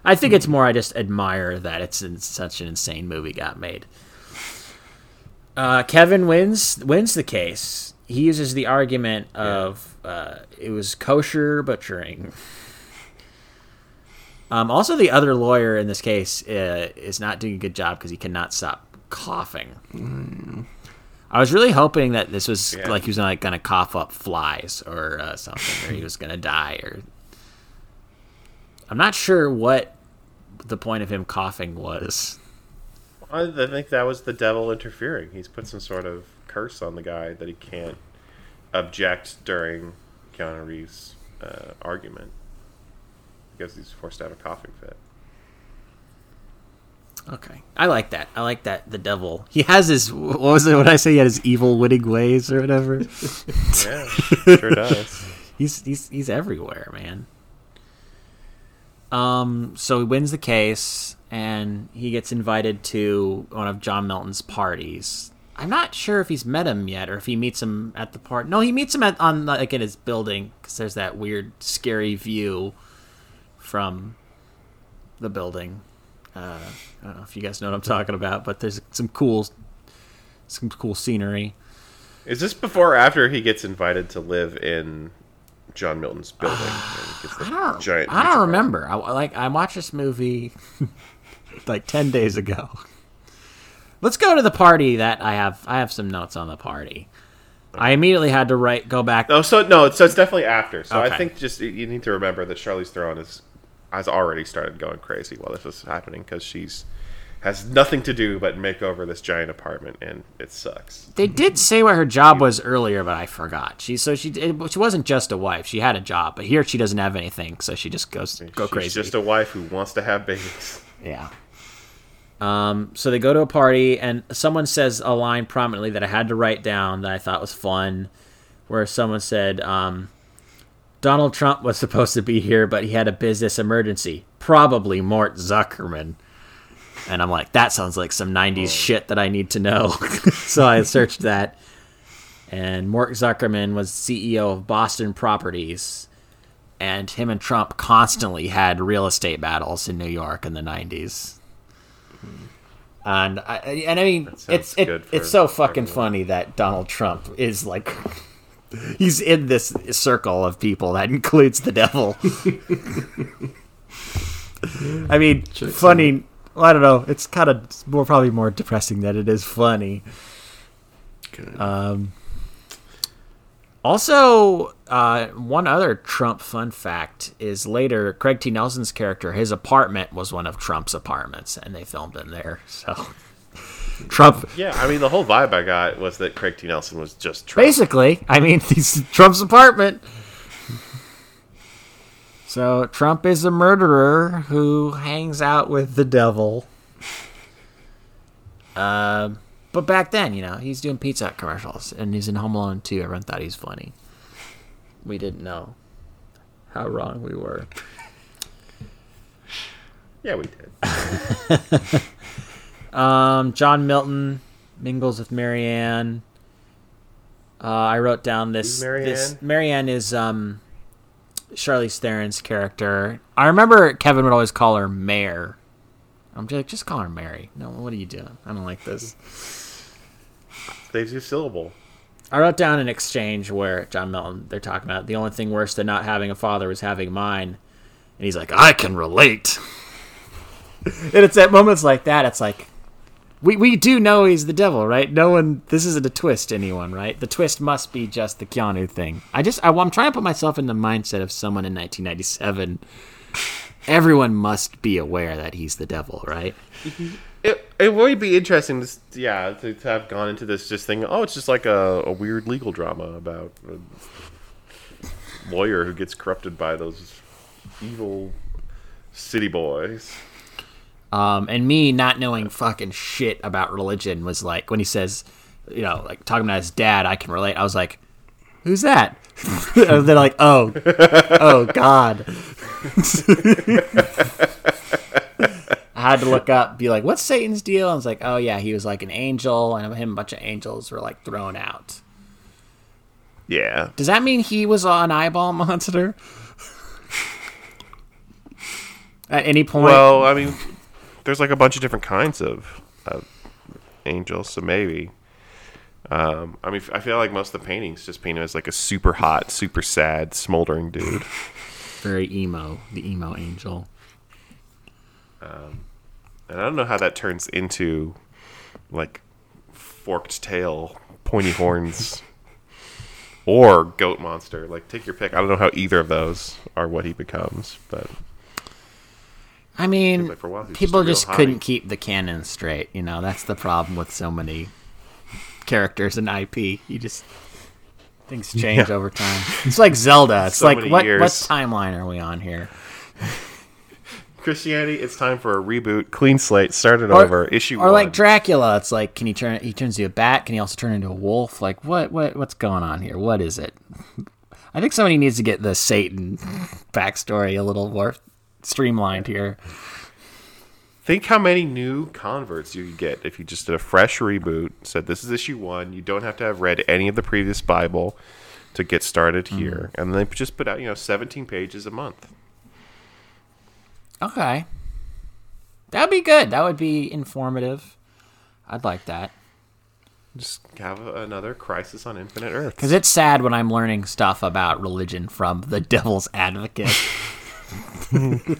I think it's more I just admire that it's in such an insane movie got made. Uh, Kevin wins wins the case. He uses the argument of uh, it was kosher butchering. Um, also, the other lawyer in this case uh, is not doing a good job because he cannot stop coughing. I was really hoping that this was Yeah. like he was like gonna cough up flies or uh, something, or he was gonna die. Or I'm not sure what the point of him coughing was. I think that was the devil interfering. He's put some sort of curse on the guy that he can't object during Keanu Reeves' uh, argument because he's forced to have a coughing fit. Okay, I like that. I like that. The devil. He has his. What was it? What I say? He had his evil, witting ways or whatever. Yeah, sure does. he's he's he's everywhere, man. Um, so he wins the case, and he gets invited to one of John Milton's parties. I'm not sure if he's met him yet, or if he meets him at the part. No, he meets him at on like in his building because there's that weird, scary view from the building. Uh, I don't know if you guys know what I'm talking about, but there's some cool, some cool scenery. Is this before or after he gets invited to live in John Milton's building? and gets the I don't, I don't remember. I like I watched this movie like ten days ago. Let's go to the party that I have. I have some notes on the party. I immediately had to write, go back. No, so no, so it's definitely after. So Okay. I think just you need to remember that Charlize Theron is has already started going crazy while this is happening because she's has nothing to do but make over this giant apartment and it sucks. They did say what her job was earlier, but I forgot. She so she it, she wasn't just a wife. She had a job, but here she doesn't have anything, so she just goes go she's crazy. just a wife who wants to have babies. Yeah. Um, so they go to a party, and someone says a line prominently that I had to write down that I thought was fun, where someone said, um, Donald Trump was supposed to be here, but he had a business emergency. Probably Mort Zuckerman. And I'm like, that sounds like some 90s shit that I need to know. so I searched that. And Mort Zuckerman was CEO of Boston Properties. And him and Trump constantly had real estate battles in New York in the 90s. And I, and I mean, it's it, it's so fucking everyone. funny that Donald Trump is like he's in this circle of people that includes the devil. I mean, funny. Well, I don't know. It's kind of more probably more depressing than it is funny. Good. Um, also, uh, one other Trump fun fact is later Craig T. Nelson's character, his apartment was one of Trump's apartments, and they filmed in there. So, Trump Yeah, I mean the whole vibe I got was that Craig T. Nelson was just Trump. basically, I mean, he's Trump's apartment. So Trump is a murderer who hangs out with the devil. Um, but back then, you know, he's doing Pizza Hut commercials, and he's in Home Alone 2. Everyone thought he's funny. We didn't know how wrong we were. Yeah, we did. Um, John Milton mingles with Mary Ann. Uh, I wrote down this. Mary Ann? This Mary Ann is um, Charlize Theron's character. I remember Kevin would always call her Mare. I'm just like, just call her Mary. No, what are you doing? I don't like this. You a syllable. I wrote down an exchange where John Milton they're talking about the only thing worse than not having a father was having mine, and he's like, I can relate. and it's at moments like that. It's like. We, we do know he's the devil, right? No one. This isn't a twist, anyone, right? The twist must be just the Keanu thing. I just, I, I'm trying to put myself in the mindset of someone in 1997. Everyone must be aware that he's the devil, right? Mm-hmm. It, it would be interesting to yeah to, to have gone into this just thinking oh it's just like a, a weird legal drama about a lawyer who gets corrupted by those evil city boys. Um, and me not knowing fucking shit about religion was like when he says, you know, like talking about his dad, I can relate. I was like, who's that? and they're like, oh, oh God. I had to look up, be like, what's Satan's deal? I was like, oh yeah, he was like an angel, and him and a bunch of angels were like thrown out. Yeah, Does that mean he was an eyeball monster? At any point, well I mean there's like a bunch of different kinds of, of angels so maybe. Um, I mean, I feel like most of the paintings just paint him as like a super hot, super sad, smoldering dude. very emo, the emo angel. And I don't know how that turns into like forked tail, pointy horns, or goat monster. Like take your pick. I don't know how either of those are what he becomes, but I mean, like for a while, people just just a real couldn't keep the canon straight. You know, that's the problem with so many characters in IP. You just things change over time. It's like Zelda. It's So like many what what timeline are we on here? Christianity, it's time for a reboot, clean slate, start it Or, over, issue or one. like Dracula. It's like can he turn? He turns into a bat. Can he also turn into a wolf? Like what what what's going on here? What is it? I think somebody needs to get the Satan backstory a little more streamlined here. Think how many new converts you could get if you just did a fresh reboot. Said this is issue one. You don't have to have read any of the previous Bible to get started Mm-hmm. here, and they just put out you know 17 pages a month. Okay. That would be good. That would be informative. I'd like that. Just have a, another Crisis on Infinite Earth. Because it's sad when I'm learning stuff about religion from the devil's advocate.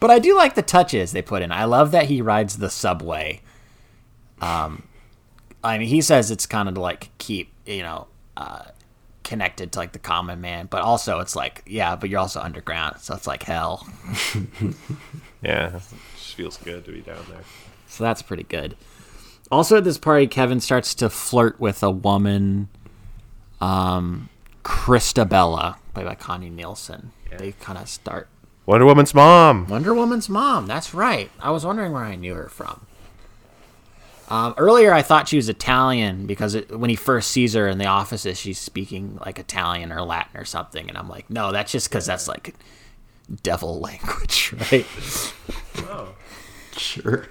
but I do like the touches they put in. I love that he rides the subway. Um, I mean, he says it's kind of to like keep, you know, uh, connected to like the common man, but also it's like, yeah, but you're also underground, so it's like hell. Yeah, it just feels good to be down there. So that's pretty good. Also at this party, Kevin starts to flirt with a woman, um, Christabella, played by Connie Nielsen. They kind of start. Wonder Woman's mom. Wonder Woman's mom. That's right. I was wondering where I knew her from. Um, earlier, I thought she was Italian because it, when he first sees her in the offices, she's speaking like Italian or Latin or something, and I'm like, no, that's just because that's like devil language, right? Oh, Sure.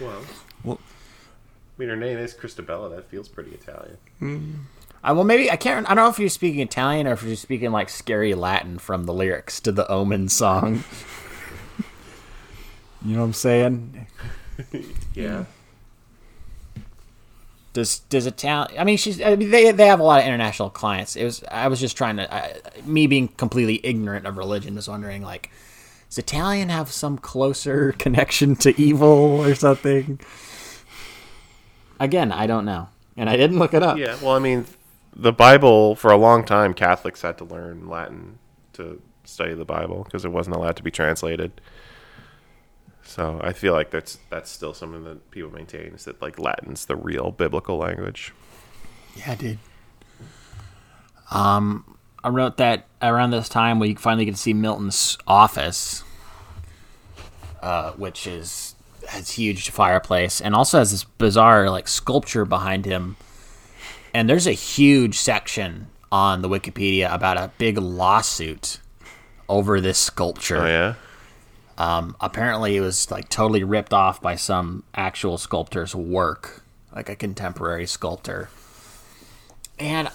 well. Well- I mean, her name is Christabella. That feels pretty Italian. Uh, well, maybe I can't. I don't know if you're speaking Italian or if you're speaking like scary Latin from the lyrics to the Omen song. you know what I'm saying? Yeah. Does does Italian? I mean, she's. I mean, they they have a lot of international clients. It was. I was just trying to. I, me being completely ignorant of religion was wondering like, does Italian have some closer connection to evil or something? Again, I don't know, and I didn't look it up. Yeah. Well, I mean, the Bible for a long time, Catholics had to learn Latin to study the Bible because it wasn't allowed to be translated. So I feel like that's that's still something that people maintain is that like Latin's the real biblical language. Yeah, dude. Um, I wrote that around this time we finally get to see Milton's office, uh, which is has huge fireplace and also has this bizarre like sculpture behind him. And there's a huge section on the Wikipedia about a big lawsuit over this sculpture. Oh yeah. Um, apparently, it was like totally ripped off by some actual sculptor's work, like a contemporary sculptor. And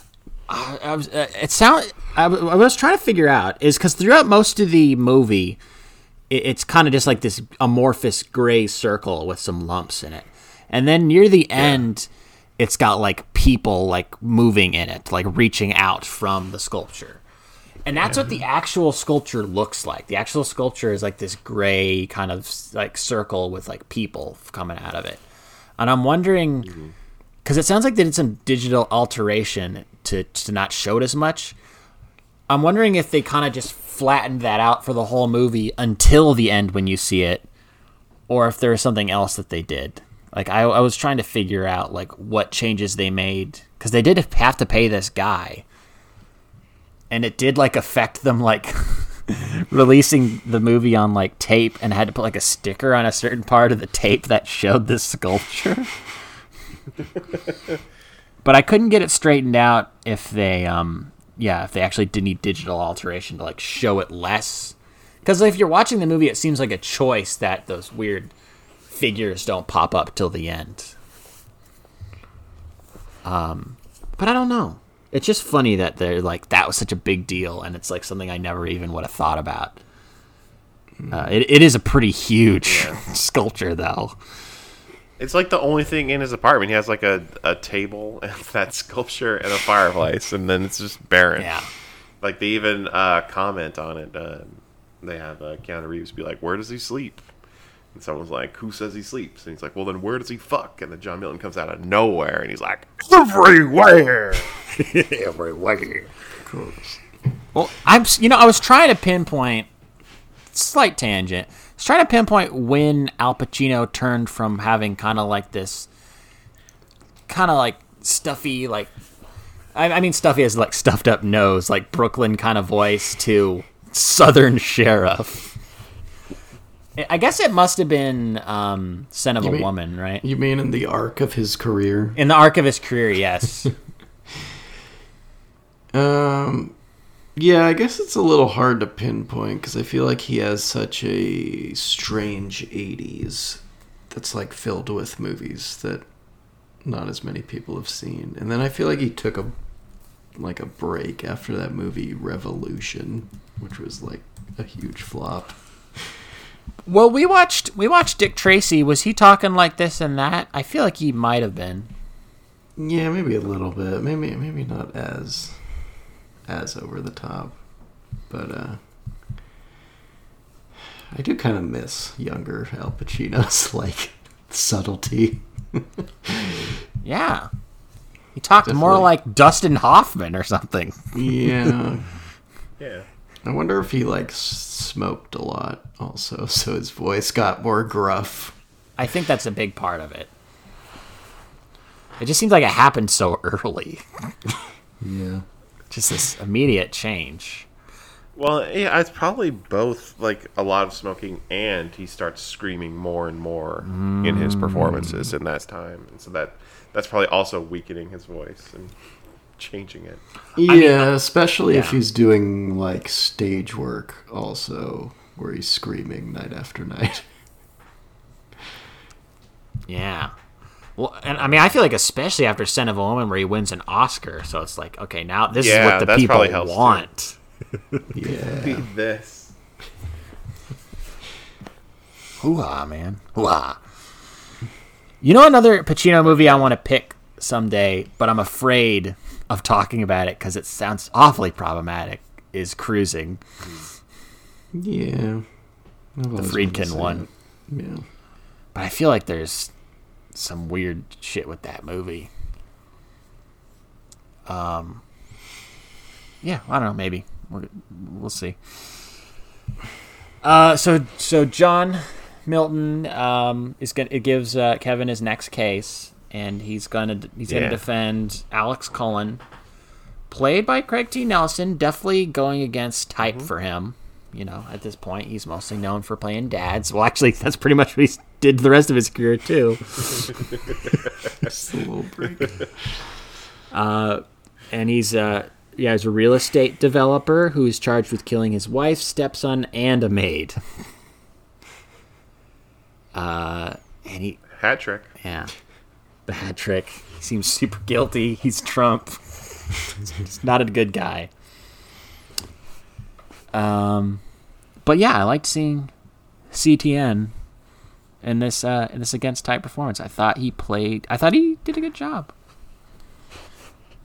I, I was, uh, it sound. I, w- I was trying to figure out is because throughout most of the movie, it, it's kind of just like this amorphous gray circle with some lumps in it, and then near the end, it's got like people like moving in it, like reaching out from the sculpture. And that's what the actual sculpture looks like. The actual sculpture is like this gray kind of like circle with like people coming out of it. And I'm wondering mm-hmm. because it sounds like they did some digital alteration to to not show it as much. I'm wondering if they kind of just flattened that out for the whole movie until the end when you see it, or if there was something else that they did. Like I, I was trying to figure out like what changes they made because they did have to pay this guy and it did like affect them like releasing the movie on like tape and had to put like a sticker on a certain part of the tape that showed this sculpture. but I couldn't get it straightened out if they um yeah, if they actually did need digital alteration to like show it less. Cuz if you're watching the movie it seems like a choice that those weird figures don't pop up till the end. Um but I don't know it's just funny that they're like that was such a big deal and it's like something i never even would have thought about uh, it, it is a pretty huge sculpture though It's like the only thing in his apartment. He has like a, a table and that sculpture and a fireplace, and then it's just barren. yeah Like they even uh, comment on it. Uh, they have uh, Keanu Reeves be like, "Where does he sleep?" And someone's like, "Who says he sleeps?" And he's like, "Well, then where does he fuck?" And then John Milton comes out of nowhere and he's like, "Everywhere." Everywhere. well i'm you know i was trying to pinpoint slight tangent i was trying to pinpoint when al pacino turned from having kind of like this kind of like stuffy like I, I mean stuffy as like stuffed up nose like brooklyn kind of voice to southern sheriff I- guess it must have been um, "Scent of a mean- Woman," right? You mean in the arc of his career? In the arc of his career, yes. Um, yeah, I guess it's a little hard to pinpoint because I feel like he has such a strange 80s that's like filled with movies that not as many people have seen. And then I feel like he took a like a break after that movie Revolution, which was like a huge flop. Well, we watched we watched Dick Tracy. Was he talking like this and that? I feel like he might have been. Yeah, maybe a little bit. Maybe maybe not as as over the top. But uh I do kind of miss younger Al Pacino's like subtlety. Yeah, he talked more like Dustin Hoffman or something. Yeah. yeah. I wonder if he like smoked a lot also, so his voice got more gruff. I think that's a big part of it. It just seems like it happened so early. Yeah. Just this immediate change. Well, yeah, it's probably both like a lot of smoking and he starts screaming more and more in his mm. performances in that time. And so that that's probably also weakening his voice and changing it. Yeah, especially if he's doing like stage work also, where he's screaming night after night. Yeah. Well, and I mean, I feel like especially after Scent of a Woman, where he wins an Oscar, so it's like, okay, now this is what the people helps, want. Yeah. Be this. Hoo-ha, man. Hoo-ha. You know another Pacino movie I want to pick someday, but I'm afraid of talking about it because it sounds awfully problematic. Is Cruising Yeah. I've always wanted to Friedkin one? Yeah. But I feel like there's some weird shit with that movie. Um. Yeah, I don't know. Maybe we'll, we'll see. Uh, so so John Milton um is gonna it gives uh, Kevin his next case, and he's gonna he's gonna Yeah. defend Alex Cullen, played by Craig T. Nelson. Definitely going against type for him. You know, at this point, he's mostly known for playing dads. Well, actually, that's pretty much what he did the rest of his career too. Just a little break. and he's uh yeah he's a real estate developer who's charged with killing his wife stepson and a maid uh and he Hat trick. yeah hat trick he seems super guilty he's trump he's not a good guy um but yeah i liked seeing ctn in this uh in this against type performance i thought he played i thought he did a good job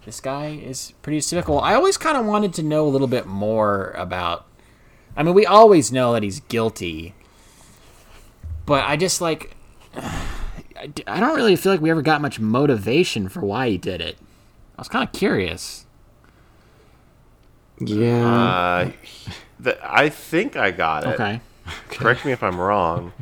this guy is pretty cynical. I always kind of wanted to know a little bit more about. I mean, we always know that he's guilty, but I just like. I d- I don't really feel like we ever got much motivation for why he did it. I was kind of curious. Yeah. Uh, the, I think I got it. Okay. Correct me if I'm wrong,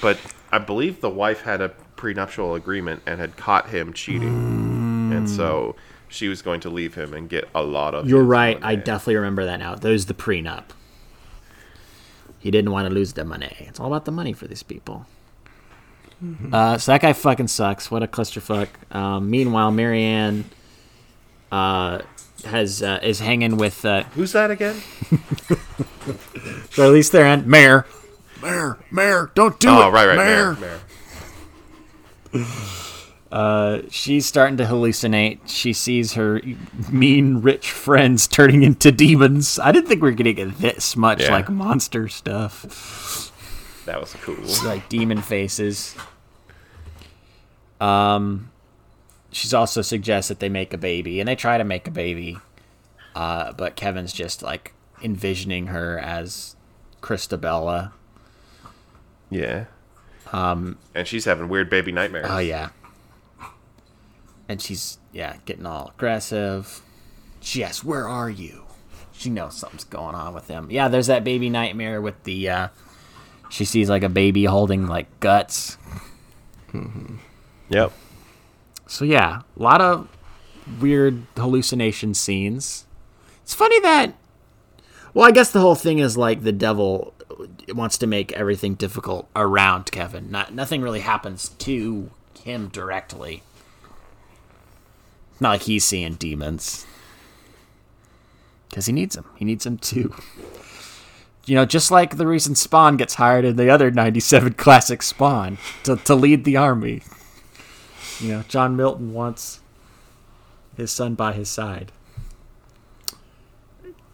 but I believe the wife had a prenuptial agreement and had caught him cheating, and so she was going to leave him and get a lot of. You're his right. I definitely remember that now. Those the prenup. He didn't want to lose the money. It's all about the money for these people. Uh, so that guy fucking sucks. What a clusterfuck. Um, meanwhile, Mary Ann uh, has uh, is hanging with uh, Who's that again? Charlize Theron, Mayor. Mayor, Mayor, don't do oh, it. right, right, Mayor. Mayor. Mayor. She's starting to hallucinate. She sees her mean rich friends turning into demons. I didn't think we were gonna get this much Yeah. like monster stuff. That was cool. like demon faces. Um, she's also suggests that they make a baby, and they try to make a baby. Uh, but Kevin's just like envisioning her as Christabella. Yeah. Um, and she's having weird baby nightmares. Oh yeah. And she's yeah getting all aggressive. She asks, "Where are you?" She knows something's going on with him. Yeah, there's that baby nightmare with the. uh She sees like a baby holding like guts. Yep. So yeah, a lot of weird hallucination scenes. It's funny that well, I guess the whole thing is like the devil wants to make everything difficult around Kevin. Not nothing really happens to him directly. Not like he's seeing demons. Cuz he needs them. He needs them too. You know, just like the reason Spawn gets hired in the other 97 classic Spawn to, to lead the army. You know, John Milton wants his son by his side.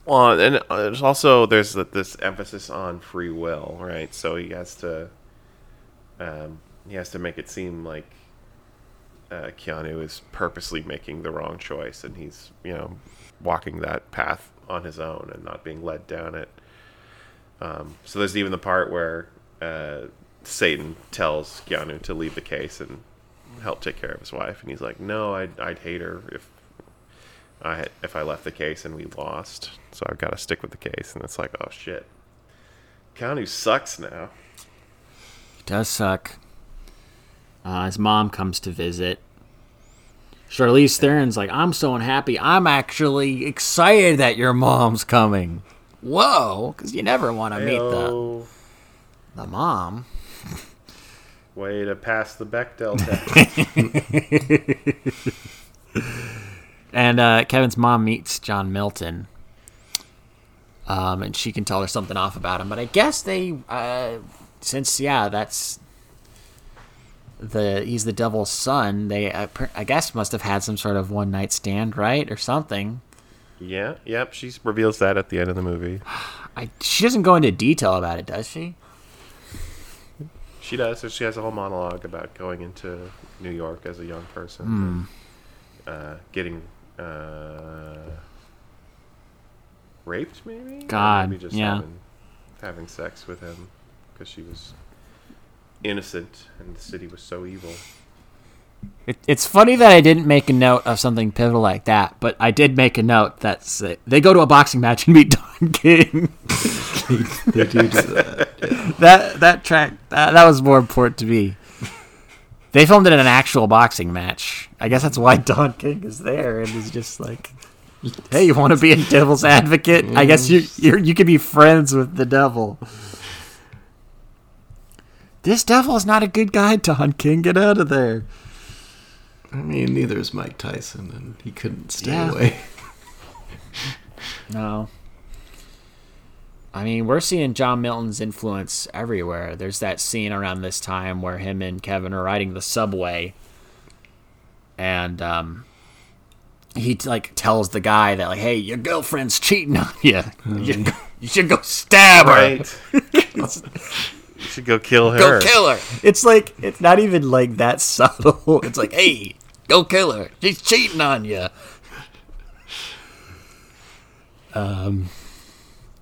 Well, and uh, there's also there's this emphasis on free will, right? So he has to, um, he has to make it seem like uh, Keanu is purposely making the wrong choice, and he's you know walking that path on his own and not being led down it. Um, so there's even the part where uh, Satan tells Keanu to leave the case and help take care of his wife, and he's like, "No, I'd, I'd hate her if I had, if I left the case and we lost, so I've got to stick with the case." And it's like, "Oh shit, Keanu sucks now." He does suck. Uh, his mom comes to visit. Charlize Theron's like, I'm so unhappy. I'm actually excited that your mom's coming. whoa, because you never want to meet the the mom. Way to pass the Bechdel test. And uh, Kevin's mom meets John Milton. Um, and she can tell her something off about him. But I guess they, uh, since yeah, that's the he's the devil's son. They, uh, I guess, must have had some sort of one night stand, right, or something. yeah, yep. She reveals that at the end of the movie. I she doesn't go into detail about it, does she? She does. So she has a whole monologue about going into New York as a young person, and, uh, getting uh, raped, maybe. God, maybe just yeah. having, having sex with him because she was innocent and the city was so evil. It, it's funny that I didn't make a note of something pivotal like that, but I did make a note that they go to a boxing match and meet Don King. They do that. Yeah. that that track that, that was more important to me. They filmed it in an actual boxing match. I guess that's why Don King is there and is just like, "Hey, you want to be a devil's advocate? I guess you you you could be friends with the devil." This devil is not a good guy, Don King. Get out of there. I mean, neither is Mike Tyson, and he couldn't stay Yeah. away. No. I mean, we're seeing John Milton's influence everywhere. There's that scene around this time where him and Kevin are riding the subway, and um, he like tells the guy that like, "Hey, your girlfriend's cheating on you. You, should go, you should go stab her. Right. you should go kill her. Go kill her." It's like it's not even like that subtle. It's like, "Hey, go kill her. She's cheating on you." Um.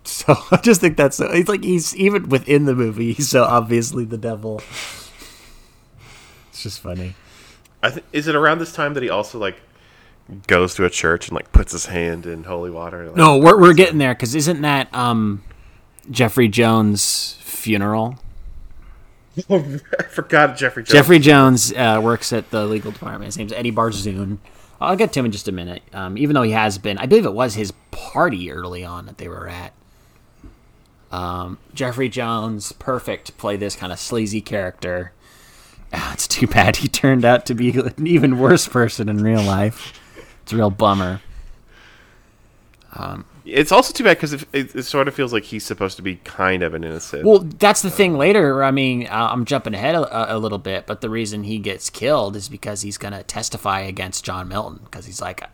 So I just think that's so. It's like he's even within the movie. He's so obviously the devil. It's just funny. I th- is it around this time that he also like goes to a church and like puts his hand in holy water? and, like, No, we're we're getting there because isn't that um Jeffrey Jones' funeral? I forgot Jeffrey. Jones. Jeffrey Jones uh, works at the legal department. His name's Eddie Barzoon. I'll get to him in just a minute. Um, even though he has been, I believe it was his party early on that they were at. Um, Jeffrey Jones, perfect, to play this kind of sleazy character. Ah, it's too bad he turned out to be an even worse person in real life. It's a real bummer. It's also too bad because it, it, it sort of feels like he's supposed to be kind of an innocent. Well, that's the thing later. I mean, uh, I'm jumping ahead a, a little bit, but the reason he gets killed is because he's going to testify against John Milton because he's like,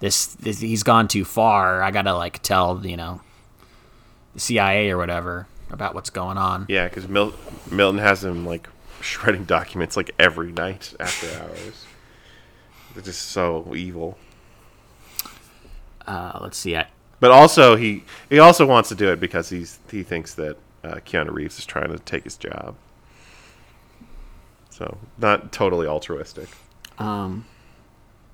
this, this, he's gone too far. I got to like tell, you know, the CIA or whatever about what's going on. yeah, because Mil- Milton has him like shredding documents like every night after hours. They're just so evil. Uh, let's see. I, But also he he also wants to do it because he's he thinks that uh, Keanu Reeves is trying to take his job. So not totally altruistic. um,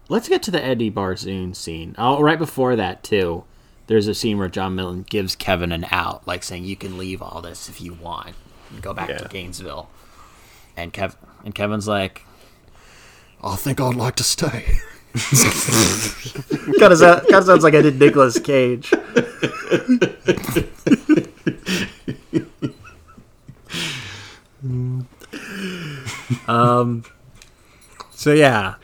let's get to the Eddie Barzoon scene. Oh, right before that too. There's a scene where John Milton gives Kevin an out, like saying, "You can leave all this if you want, and go back to Gainesville." And Kev and Kevin's like, "I think I'd like to stay." kind of kind of sounds like I did Nicolas Cage. um. So yeah,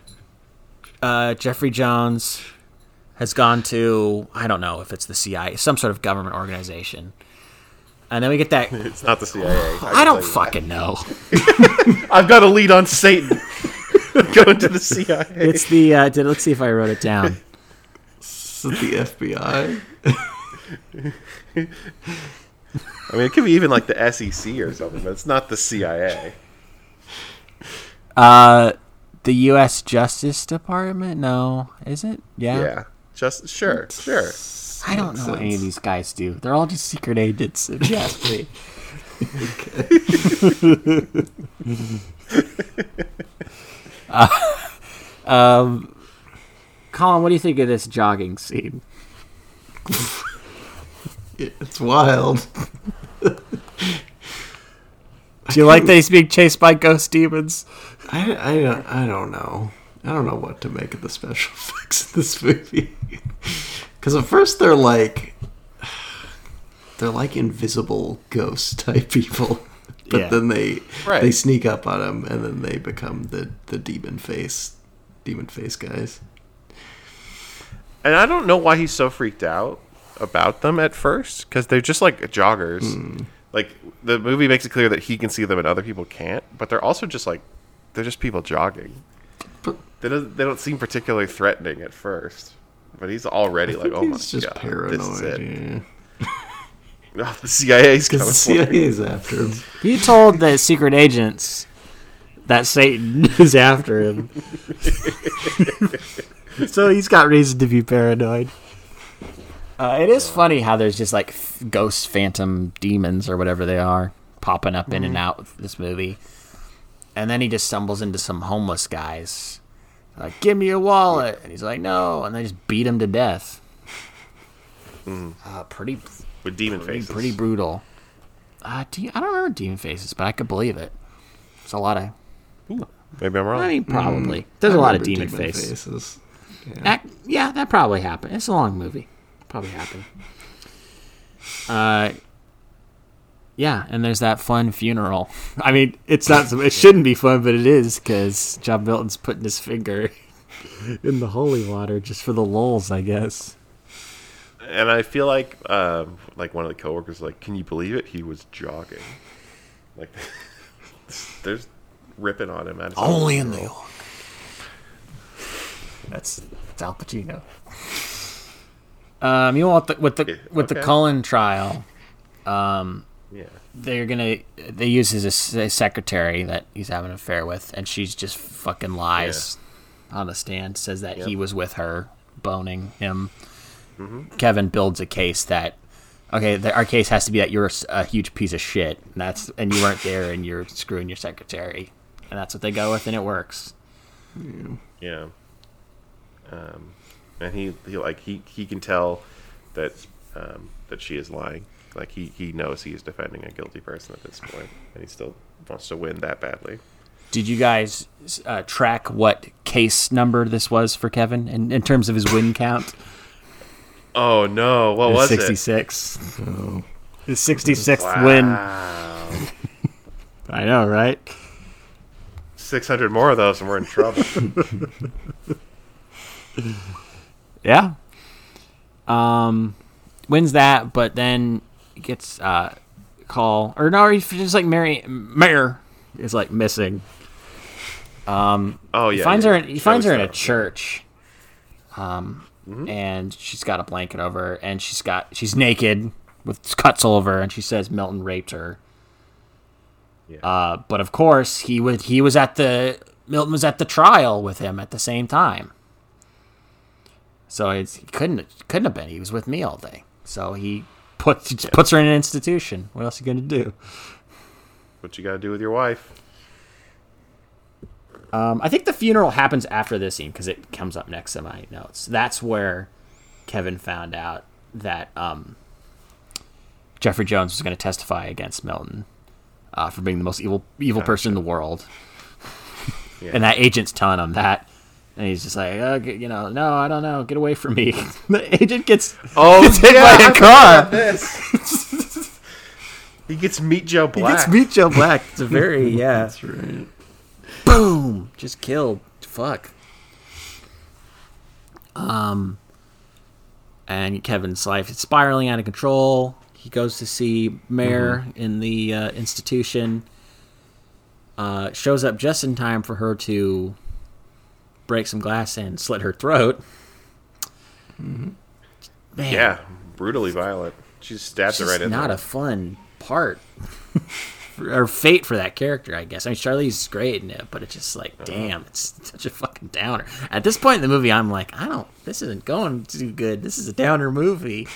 uh, Jeffrey Jones has gone to I don't know if it's the CIA, some sort of government organization, and then we get that. It's not the CIA. I don't fucking know. I've got a lead on Satan. Going to the CIA. It's the. Uh, did, let's see if I wrote it down. Is it the FBI? I mean, it could be even like the SEC or something, but it's not the CIA. Uh, the U.S. Justice Department? No, is it? Yeah. Yeah. Just sure, sure. I don't know what any of these guys do. They're all just secret agents. If you ask me. Uh, um, Colin, what do you think of this jogging scene? It's wild. Do you like that he's being chased by ghost demons? I, I, I don't know. I don't know what to make of the special effects in this movie. Because at first they're like, they're like invisible ghost type people. But Yeah. then they Right. they sneak up on him, and then they become the the demon face, demon face guys. And I don't know why he's so freaked out about them at first, because they're just like joggers. Hmm. Like the movie makes it clear that he can see them and other people can't, but they're also just like they're just people jogging. But They don't they don't seem particularly threatening at first, but he's already like, oh my he's just god, paranoid. this is it. Yeah. Oh, the CIA's coming the me. CIA is after him. He told the secret agents that Satan is after him. so he's got reason to be paranoid. Uh, it is funny how there's just like f- ghost phantom demons or whatever they are popping up in and out of this movie. And then he just stumbles into some homeless guys. Like, give me your wallet. And he's like, no. And they just beat him to death. Uh, pretty with demon pretty, faces. pretty brutal. Uh, do you, I don't remember Demon Faces, but I could believe it. It's a lot of. Maybe I'm wrong. I mean, probably. There's a I lot of remember demon, faces. faces. Yeah. That, yeah, that probably happened. It's a long movie. Probably happened. Uh, yeah, and there's that fun funeral. I mean, it's not. It shouldn't be fun, but it is because John Milton's putting his finger in the holy water just for the lulls, I guess. And I feel like um, like one of the coworkers was like, can you believe it? He was jogging. Like there's ripping on him at Only in New. York. That's, that's Al Pacino. Um, you know what? The, with the Yeah, with the. Cullen trial, um, Yeah. they're gonna they use his as- secretary that he's having an affair with, and she's just fucking lies on the stand. Says that he was with her, boning him. Mm-hmm. Kevin builds a case that okay, the, our case has to be that you're a huge piece of shit, and that's and you weren't there, and you're screwing your secretary, and that's what they go with, and it works. Yeah. Um, and he, he like he, he can tell that um, that she is lying. Like he, he knows he is defending a guilty person at this point, and he still wants to win that badly. Did you guys uh, track what case number this was for Kevin in, in terms of his win count? Oh no! What was it? 66. His 66th win. I know, right? Six hundred more of those, and we're in trouble. Yeah. Um, wins that, but then gets uh call or no, he's just like Mary Mayor is like missing. Um, Oh he yeah, finds yeah. her. In, he finds her in a church. Um, Mm-hmm. and she's got a blanket over, her, and she's got she's naked with cuts all over, her, and she says Milton raped her. Yeah. Uh, but of course, he would he was at the Milton was at the trial with him at the same time. So it's, he couldn't couldn't have been. He was with me all day. So he puts just puts her in an institution. What else are you gonna do? What you got to do with your wife? Um, I think the funeral happens after this scene because it comes up next to my notes. That's where Kevin found out that um, Jeffrey Jones was going to testify against Milton uh, for being the most evil evil person in the world, Yeah. and that agent's telling him that, and he's just like, uh, g- you know, no, I don't know, get away from me. the agent gets Oh, gets hit by I a car. this. he gets Meet Joe Black. He gets meet Joe Black. It's a very yeah. That's right. Boom, just killed. Fuck. Um, and Kevin's life is spiraling out of control. He goes to see Mayor in the uh, institution. Uh, shows up just in time for her to break some glass and slit her throat. Man, yeah, brutally violent. She stabs it's it right in not there. a fun part or fate for that character, I guess. I mean, Charlie's great in it, but it's just Uh-huh. like, damn, it's such a fucking downer. At this point in the movie, I'm like, I don't, this isn't going too good. This is a downer movie.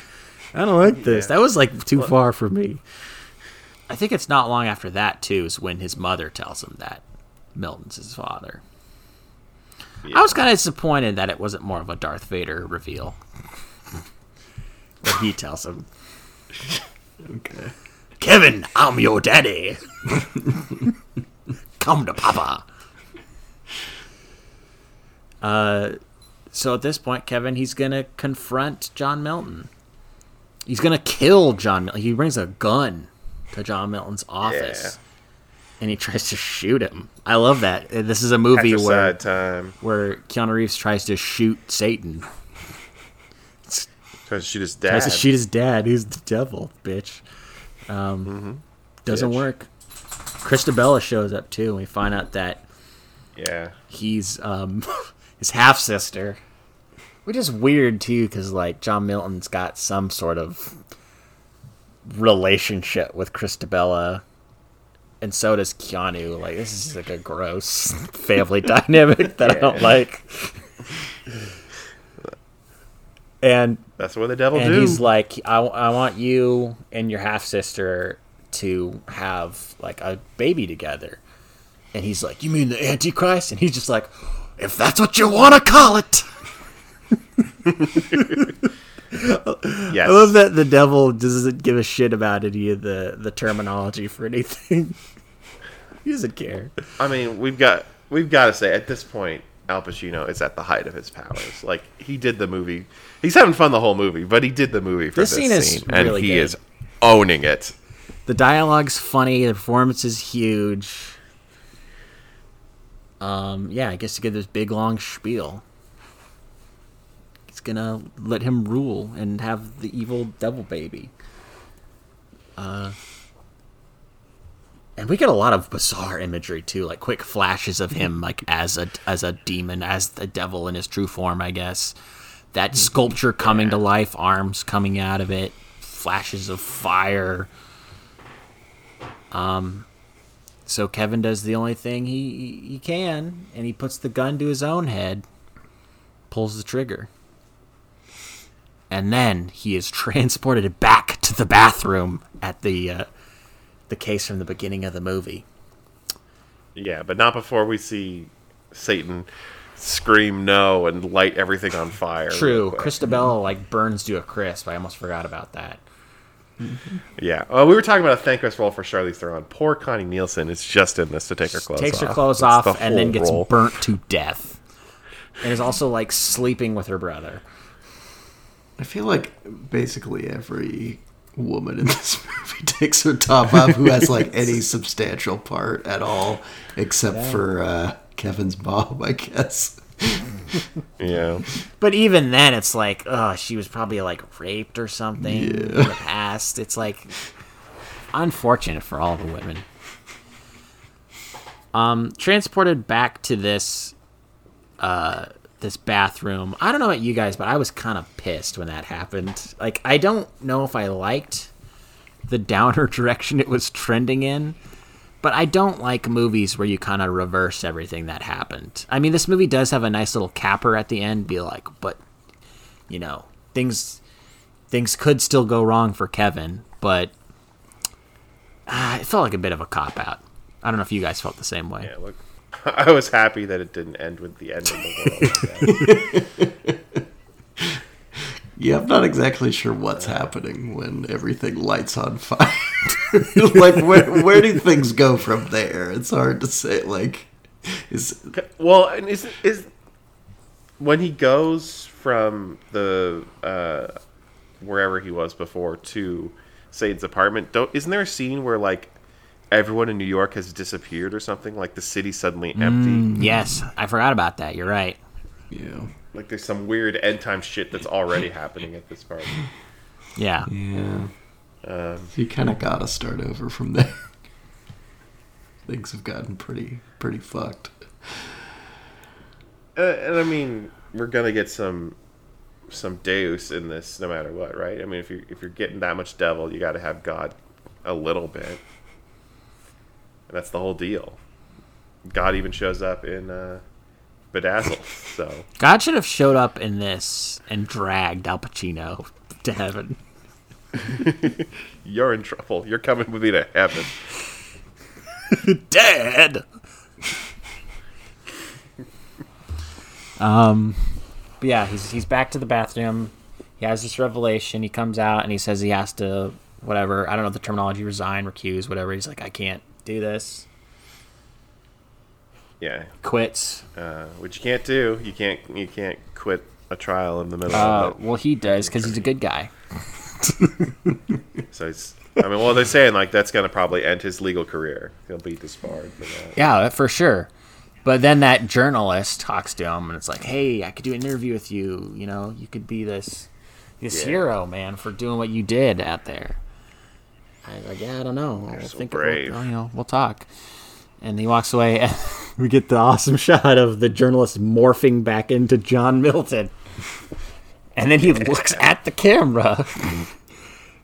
I don't like this. Yeah. That was like too far for me. I think it's not long after that too is when his mother tells him that Milton's his father. I was kind of disappointed that it wasn't more of a Darth Vader reveal. When he tells him, Okay. Kevin, I'm your daddy. Come to Papa. Uh, so at this point, Kevin, he's gonna confront John Milton. He's gonna kill John. Mil- He brings a gun to John Milton's office, Yeah. and he tries to shoot him. I love that. Uh, This is a movie Extra where sad time. where Keanu Reeves tries to shoot Satan. Tries to shoot his dad. Tries to shoot his dad, who's the devil, bitch. Um, Doesn't Bitch. work. Christabella shows up too, and we find out that Yeah. he's um, his half sister, which is weird too, because like John Milton's got some sort of relationship with Christabella, and so does Keanu. Like this is like a gross family dynamic that I don't like. And That's what the devil and do. he's like, I, I want you and your half sister to have like a baby together. And he's like, You mean the Antichrist? And he's just like, If that's what you want to call it. yes. I love that the devil doesn't give a shit about any of the, the terminology for anything. he doesn't care. I mean, we've got we've got to say at this point, Al Pacino is at the height of his powers. Like he did the movie. He's having fun the whole movie, but he did the movie for This this, scene scene, and he good. is owning it. The dialogue's funny. The performance is huge. Um, yeah, I guess to give this big long spiel. He's gonna let him rule and have the evil devil baby. Uh, and we get a lot of bizarre imagery too, like quick flashes of him like as a as a demon, as the devil in his true form, I guess. That sculpture coming to life, arms coming out of it, flashes of fire. Um So Kevin does the only thing he he can, and he puts the gun to his own head, pulls the trigger, and then he is transported back to the bathroom at the uh, the case from the beginning of the movie. Yeah, but not before we see Satan scream no and light everything on fire. True, real. Christabella like burns to a crisp. I almost forgot about that. Yeah. Oh, we were talking about a thankless role for Charlize Theron. Poor Connie Nielsen is just in this to take her clothes Takes off. her clothes That's off the and then gets role. burnt to death, and is also like sleeping with her brother. I feel like basically every woman in this movie takes her top off who has like any substantial part at all, except for uh, Kevin's mom, I guess. Yeah. But even then, it's like, oh, she was probably like raped or something in the past. It's like unfortunate for all the women. Um, transported back to this, uh, this bathroom. I don't know about you guys, but I was kind of pissed when that happened. Like, I don't know if I liked the downer direction it was trending in. But I don't like movies where you kind of reverse everything that happened. I mean, this movie does have a nice little capper at the end, be like, but you know, things things could still go wrong for Kevin, but ah, it felt like a bit of a cop out. I don't know if you guys felt the same way. Yeah, look. I was happy that it didn't end with the end of the world. Yeah, I'm not exactly sure what's happening when everything lights on fire. like, where where do things go from there? It's hard to say. Like, is well, and is is when he goes from the uh, wherever he was before to Satan's apartment? Don't isn't there a scene where like everyone in New York has disappeared or something? Like the city suddenly empty. Yes, I forgot about that. You're right. yeah, Like there's some weird end time shit that's already happening at this party. Yeah. yeah. Um, You kind of gotta start over from there. Things have gotten pretty pretty fucked. Uh, and I mean, we're gonna get some some Deus in this, no matter what, right? I mean, if you're if you're getting that much devil, you got to have God a little bit, and that's the whole deal. God even shows up in uh, Bedazzled, so God should have showed up in this and dragged Al Pacino to heaven. you're in trouble. You're coming with me to heaven. Dad. um, but yeah, he's he's back to the bathroom. He has this revelation. He comes out and he says he has to whatever. I don't know the terminology. Resign, recuse, whatever. He's like, I can't do this. Yeah, Quits. uh, which you can't do. You can't you can't quit a trial in the middle Uh, of it. well, he does because he's a good guy. So it's. I mean, well, they're saying like that's gonna probably end his legal career. He'll be disbarred for that. Yeah, for sure. But then that journalist talks to him, and it's like, "Hey, I could do an interview with you. You know, you could be this this Yeah. hero, man, for doing what you did out there." I was like, "Yeah, I don't know. We'll so think brave. We'll, you know, we'll talk." And he walks away, and we get the awesome shot of the journalist morphing back into John Milton. And then he looks at the camera.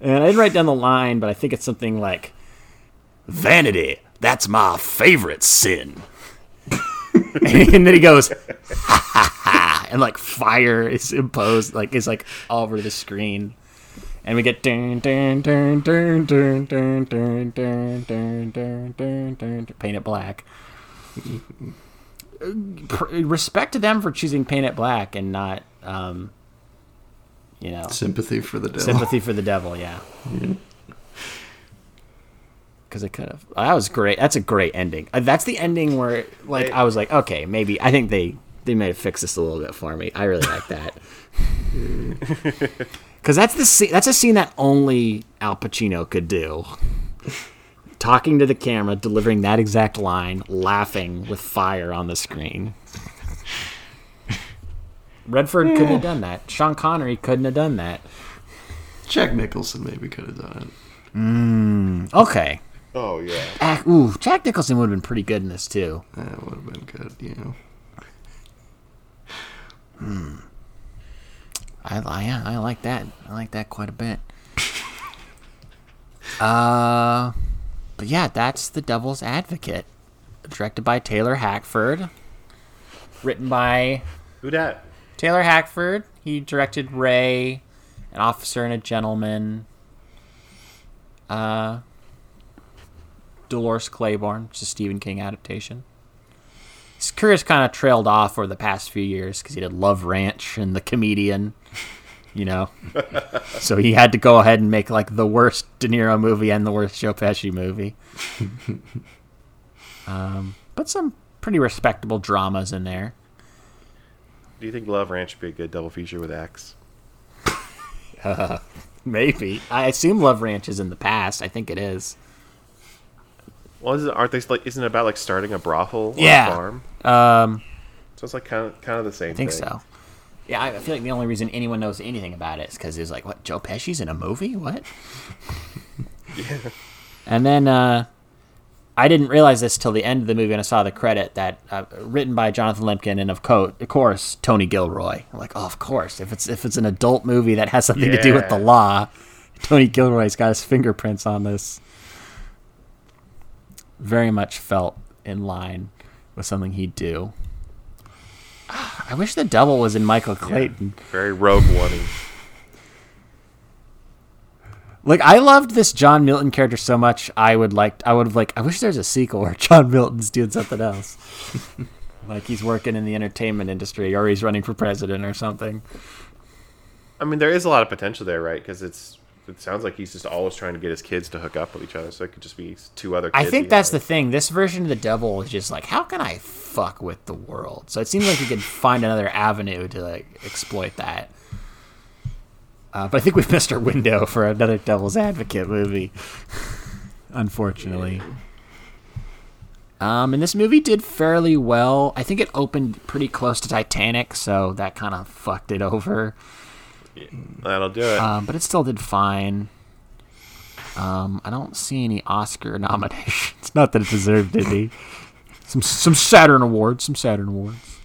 And I didn't write down the line, but I think it's something like, Vanity, that's my favorite sin. and then he goes, ha ha ha, and like fire is imposed, like is like all over the screen, and we get paint it black. Respect to them for choosing paint it black and not, um, you know, sympathy for the devil. Sympathy for the devil, yeah. Because it could have. That was great. That's a great ending. That's the ending where, like, I was like, okay, maybe. I think they they might have fixed this a little bit for me. I really like that. Because that's the scene, that's a scene that only Al Pacino could do. Talking to the camera, delivering that exact line, laughing with fire on the screen. Redford couldn't have done that. Sean Connery couldn't have done that. Jack Nicholson maybe could have done it. Mm, okay. Oh yeah. Ac- Ooh, Jack Nicholson would have been pretty good in this too. That would have been good, you know. Hmm. I, I yeah, I like that. I like that quite a bit. Uh, but yeah, that's The Devil's Advocate, directed by Taylor Hackford, written by Who dat? Taylor Hackford. He directed Ray, An Officer and a Gentleman. Uh, Dolores Claiborne, which is a Stephen King adaptation. His career's kind of trailed off over the past few years because he did Love Ranch and The Comedian, you know. so he had to go ahead and make like the worst De Niro movie and the worst Joe Pesci movie. um, but some pretty respectable dramas in there. Do you think Love Ranch would be a good double feature with X? Maybe. I assume Love Ranch is in the past. I think it is. Well, is it, aren't they like? Isn't it about like starting a brothel Yeah. a farm? Um, So it's like kind of kind of the same. I think thing. so. Yeah, I feel like the only reason anyone knows anything about it is because it's like, what, Joe Pesci's in a movie? What? yeah. And then uh, I didn't realize this till the end of the movie when I saw the credit that uh, written by Jonathan Lemkin and of, co- of course Tony Gilroy. I'm like, oh, of course. If it's if it's an adult movie that has something to do with the law, Tony Gilroy's got his fingerprints on this. Very much felt in line with something he'd do. I wish the double was in Michael Clayton. Very Rogue One. Like I loved this John Milton character so much. I would like. I would have like. I wish there's a sequel where John Milton's doing something else. like he's working in the entertainment industry, or he's running for president, or something. I mean, there is a lot of potential there, right? Because it's it sounds like he's just always trying to get his kids to hook up with each other. So it could just be two other. kids I think that's the thing. This version of the devil is just like, how can I fuck with the world? So it seems like he could find another avenue to like exploit that. Uh, but I think we've missed our window for another Devil's Advocate movie, unfortunately. Um, and this movie did fairly well. I think it opened pretty close to Titanic, so that kind of fucked it over. That'll do it. Um, but it still did fine. Um, I don't see any Oscar nominations. Not that it deserved any. Some some Saturn awards, some Saturn awards.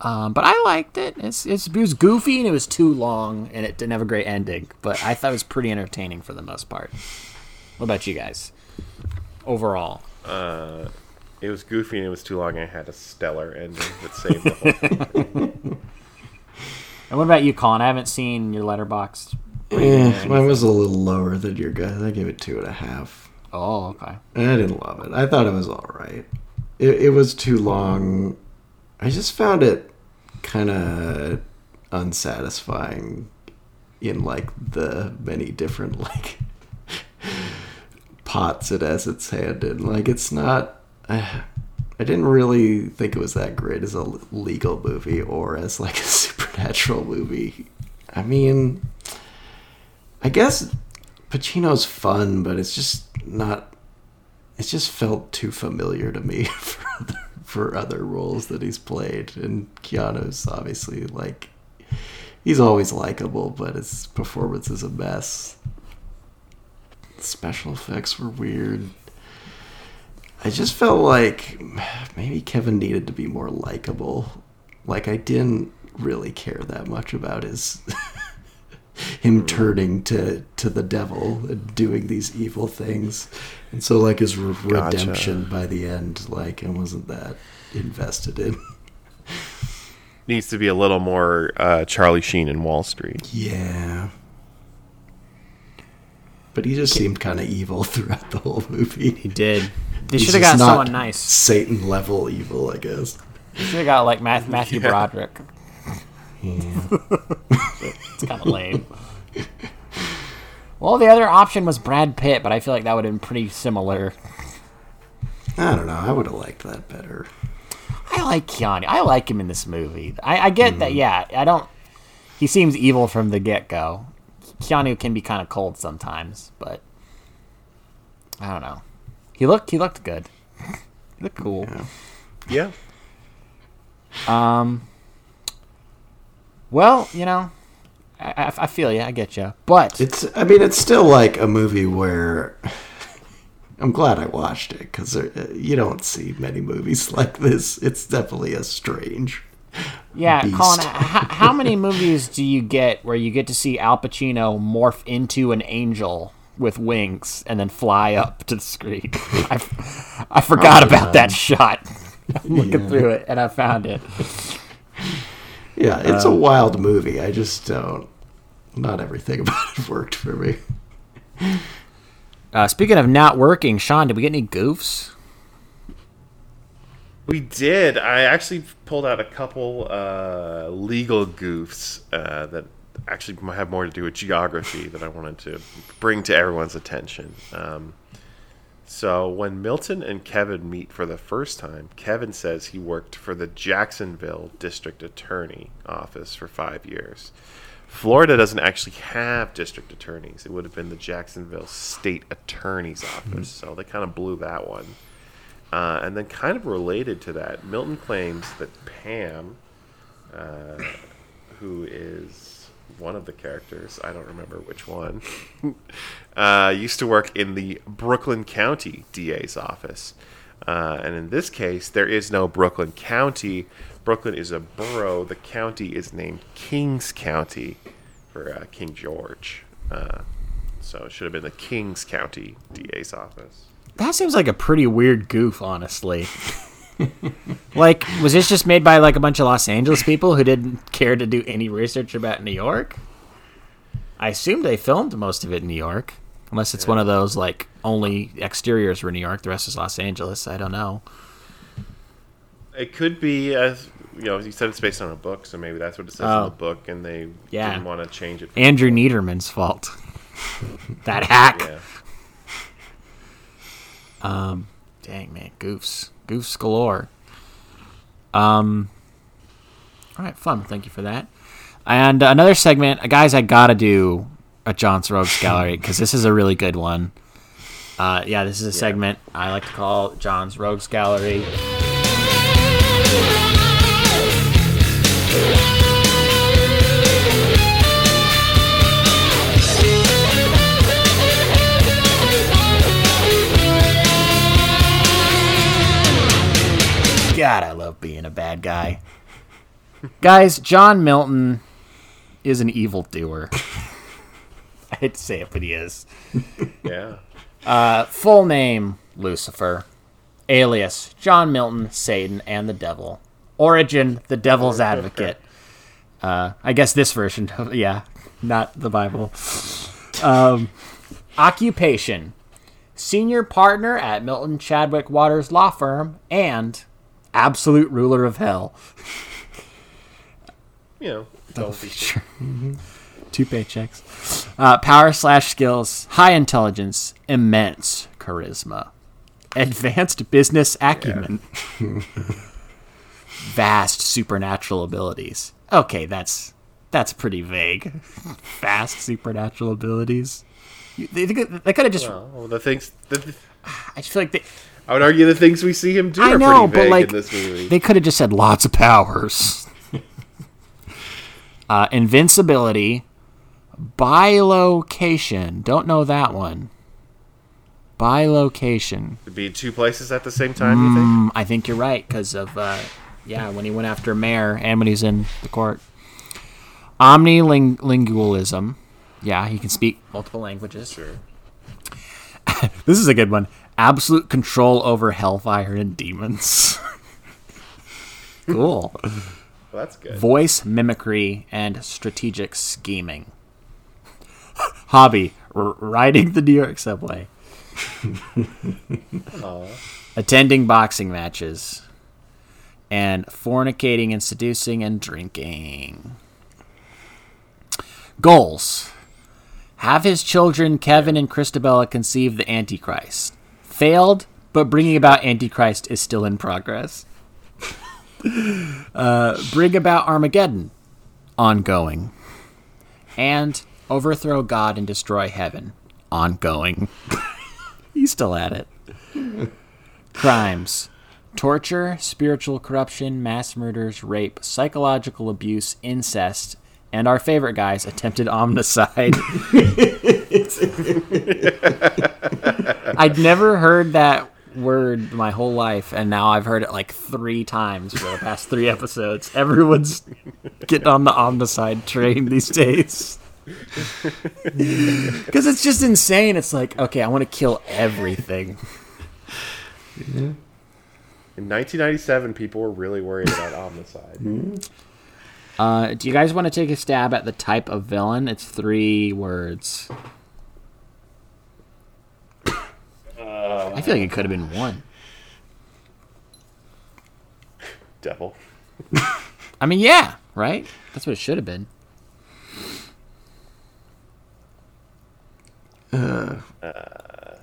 Um, but I liked it. It's, it's it was goofy and it was too long and it didn't have a great ending. But I thought it was pretty entertaining for the most part. What about you guys? Overall, it was goofy and it was too long. and It had a stellar ending that saved the whole thing. and what about you, Colin? I haven't seen your Letterboxd. Eh, mine was a little lower than your guys. I gave it two and a half. Oh, okay. And I didn't love it. I thought it was all right. It, it was too long. I just found it kind of unsatisfying in like the many different like pots it has its hand in. Like it's not. Uh, I didn't really think it was that great as a legal movie or as like a supernatural movie. I mean, I guess Pacino's fun, but it's just not. It just felt too familiar to me for other, for other roles that he's played, and Keanu's obviously like he's always likable, but his performance is a mess. Special effects were weird. I just felt like maybe Kevin needed to be more likable. Like I didn't really care that much about his him turning to to the devil and doing these evil things. And so like his re- Gotcha. redemption by the end like I wasn't that invested in. Needs to be a little more uh, Charlie Sheen in Wall Street. Yeah. But he just seemed kind of evil throughout the whole movie. He did. They should have just got not someone nice. Satan level evil, I guess. He should have got like Math- Matthew Yeah. Broderick. Yeah. It's kind of lame. Well, the other option was Brad Pitt, but I feel like that would have been pretty similar. I don't know. I would have liked that better. I like Keanu. I like him in this movie. I, I get that. Yeah, I don't. He seems evil from the get go. Keanu can be kind of cold sometimes, but I don't know. He looked. He looked good. He looked cool. Yeah. Um. Well, you know, I, I, I feel you. I get you. But It's. I mean, it's still like a movie where. I'm glad I watched it because uh, you don't see many movies like this. It's definitely a strange. yeah, beast. Colin, h- how many movies do you get where you get to see Al Pacino morph into an angel with wings and then fly up to the screen? I, I forgot Probably about that shot. I'm looking Yeah. through it and I found it. Yeah, it's a wild movie. I just don't. Not everything about it worked for me. Uh, speaking of not working, Sean, did we get any goofs? We did. I actually pulled out a couple uh, legal goofs uh, that actually have more to do with geography that I wanted to bring to everyone's attention. Um, so, when Milton and Kevin meet for the first time, Kevin says he worked for the Jacksonville District Attorney Office for five years. Florida doesn't actually have district attorneys. It would have been the Jacksonville State Attorney's Office. So, they kind of blew that one. Uh, and then, kind of related to that, Milton claims that Pam, uh, who is one of the characters, I don't remember which one, uh, used to work in the Brooklyn County DA's office. Uh, and in this case, there is no Brooklyn County. Brooklyn is a borough. The county is named Kings County for uh, King George. Uh, so it should have been the Kings County DA's office. That seems like a pretty weird goof, honestly. like, was this just made by like a bunch of Los Angeles people who didn't care to do any research about New York? I assume they filmed most of it in New York, unless it's one of those like only exteriors were New York, the rest is Los Angeles. I don't know. It could be, as you know, you said it's based on a book, so maybe that's what it says Oh. in the book, and they Yeah. didn't want to change it. Andrew Neiderman's fault. that hack. Yeah. Um, dang man, goofs, goofs galore. Um, all right, fun. Thank you for that. And another segment, guys, I gotta do a John's Rogues Gallery because this is a really good one. Uh, yeah, this is a segment I like to call John's Rogues Gallery. God, I love being a bad guy. Guys, John Milton is an evil doer. I hate to say it, but he is. Yeah. Uh, full name Lucifer. Alias John Milton, Satan, and the Devil. Origin the Devil's Advocate. Uh, I guess this version, of, yeah, not the Bible. Um, occupation Senior partner at Milton Chadwick Waters Law Firm and absolute ruler of hell. You know, double feature. Two paychecks. Uh, power slash skills, high intelligence, immense charisma, advanced business acumen, vast supernatural abilities. Okay, that's that's pretty vague. Fast supernatural abilities. They, they, could- they could have just. Well, the things. The, I just feel like they, I would argue the things we see him do I are know, pretty but vague like in this movie. they could have just said lots of powers. uh, invincibility, bilocation. Don't know that one. Bilocation. To be in two places at the same time, you think? Mm, I think you're right because of uh, yeah when he went after Mayor and when he's in the court. Omnilingualism. Yeah, he can speak multiple languages. Sure. This is a good one. Absolute control over hellfire and demons. cool. Well, that's good. Voice mimicry and strategic scheming. Hobby: r- riding the New York subway. Attending boxing matches. And fornicating and seducing and drinking. Goals. Have his children Kevin and Christabella conceive the Antichrist. Failed, but bringing about Antichrist is still in progress. uh, bring about Armageddon. Ongoing. And overthrow God and destroy heaven. Ongoing. He's still at it. Crimes. Torture, spiritual corruption, mass murders, rape, psychological abuse, incest, and our favorite guys, attempted omnicide. I'd never heard that word my whole life, and now I've heard it like three times for the past three episodes. Everyone's getting on the omnicide train these days. Because it's just insane. It's like, okay, I want to kill everything. In 1997, people were really worried about omnicide. Mm-hmm. Uh, do you guys want to take a stab at the type of villain? It's three words. I feel like it could have been one. Devil. I mean, yeah, right? That's what it should have been.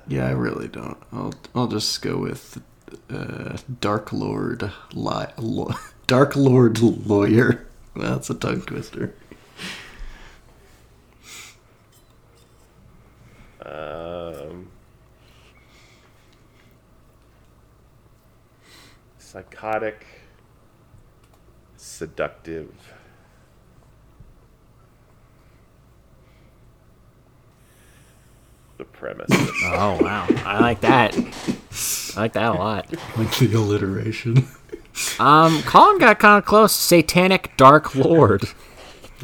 Yeah, I really don't. I'll I'll just go with uh, Dark Lord li- lo- Dark Lord lawyer. That's a tongue twister. Um, psychotic, seductive. Supremacist. Oh wow, I like that. I like that a lot. Like the alliteration. Um, Colin got kind of close. Satanic Dark Lord.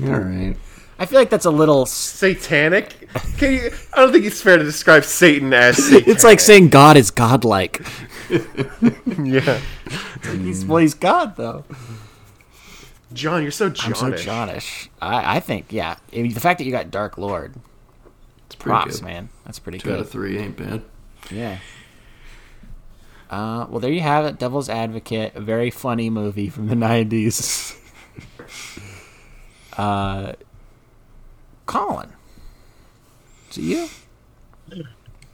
All right. I feel like that's a little. Satanic? Can you? I don't think it's fair to describe Satan as satanic. It's like saying God is godlike. yeah. He's, well, he's God though. John, you're so Johnish. I'm so Johnish. Johnish. I, I think yeah. I mean, the fact that you got Dark Lord, It's pretty props, good. man. That's pretty Two out of three ain't bad. Yeah. Uh, well, there you have it. Devil's Advocate, a very funny movie from the '90s. uh, Colin, is it you?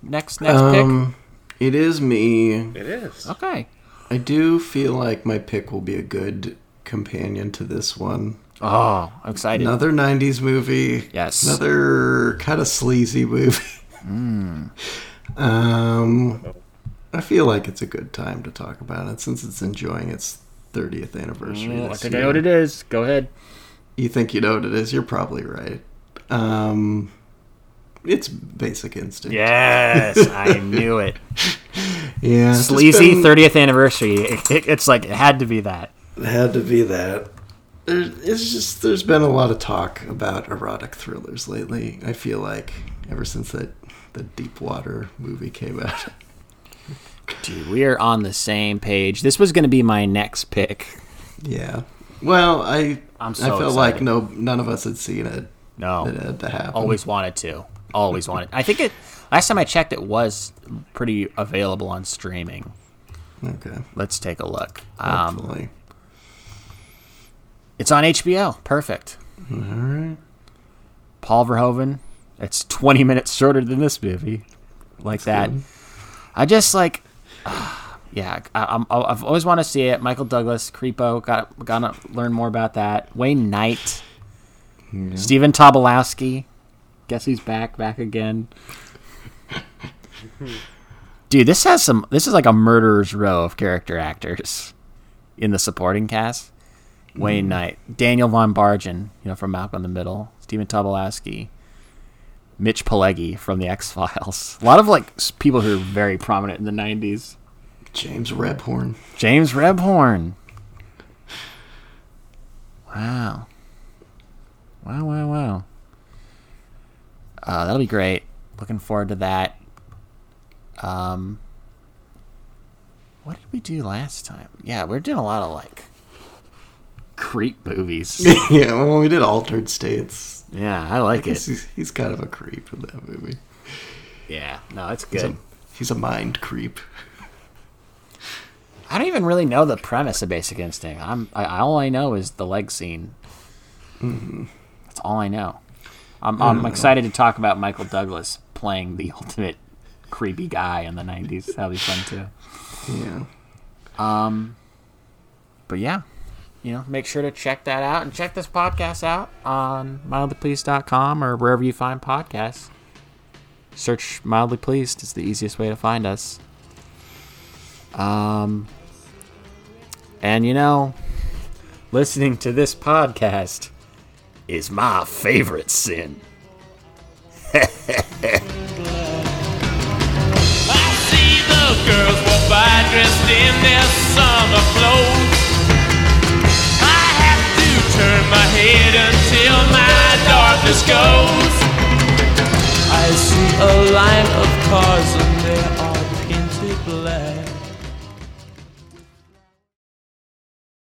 Next, next Um, it is me. It is. Okay. I do feel like my pick will be a good companion to this one. Oh, I'm excited. Another 90s movie. Yes. Another kind of sleazy movie. Hmm. Um, I feel like it's a good time to talk about it since it's enjoying its 30th anniversary. Mm, I think I know what it is. Go ahead. You think you know what it is? You're probably right. Um, it's Basic Instinct. Yes, I knew it. Yeah. Sleazy been- 30th anniversary. It, it- it's like it had to be that. It had to be that. There's, it's just there's been a lot of talk about erotic thrillers lately. I feel like ever since that the Deep Water movie came out. Dude, we are on the same page. This was going to be my next pick. yeah. Well, I I'm so I felt like no none of us had seen it. No. It had to happen. Always wanted to. Always wanted. I think it. Last time I checked, it was pretty available on streaming. Okay. Let's take a look. Um, it's on HBO. Perfect. All right. Paul Verhoeven. It's 20 minutes shorter than this movie. Like that. good. I just like. yeah, I, I'm, I've always wanted to see it. Michael Douglas, Creepo. Got gotta learn more about that. Wayne Knight. Stephen Tobolowsky. Guess he's back, back again. Dude, this has some. This is like a murderer's row of character actors in the supporting cast. Wayne mm. Knight, Daniel Von Bargen, you know from Malcolm in the Middle, Stephen Tobolowsky, Mitch Pileggi from the X Files. A lot of like people who are very prominent in the '90s. James Rebhorn. James Rebhorn. Wow. Wow, wow, wow. Uh, that'll be great. Looking forward to that. Um, what did we do last time? Yeah, we're doing a lot of like creep movies. yeah, well, we did Altered States. Yeah, I like He's, it. he's, he's kind of a creep in that movie. Yeah, no, it's He's good. a, he's a mind creep. I don't even really know the premise of Basic Instinct. I'm I, all I know is the leg scene. That's all I know. I'm, I'm excited to talk about Michael Douglas playing the ultimate creepy guy in the '90s. That'll be fun too. Yeah. Um. But yeah, you know, make sure to check that out and check this podcast out on mildlypleased.com or wherever you find podcasts. Search Mildly Pleased. It's the easiest way to find us. Um, and you know, listening to this podcast is my favorite sin. I see the girls by dressed in their summer clothes. Turn my head until my darkness goes. I see a line of cars and they are painted black.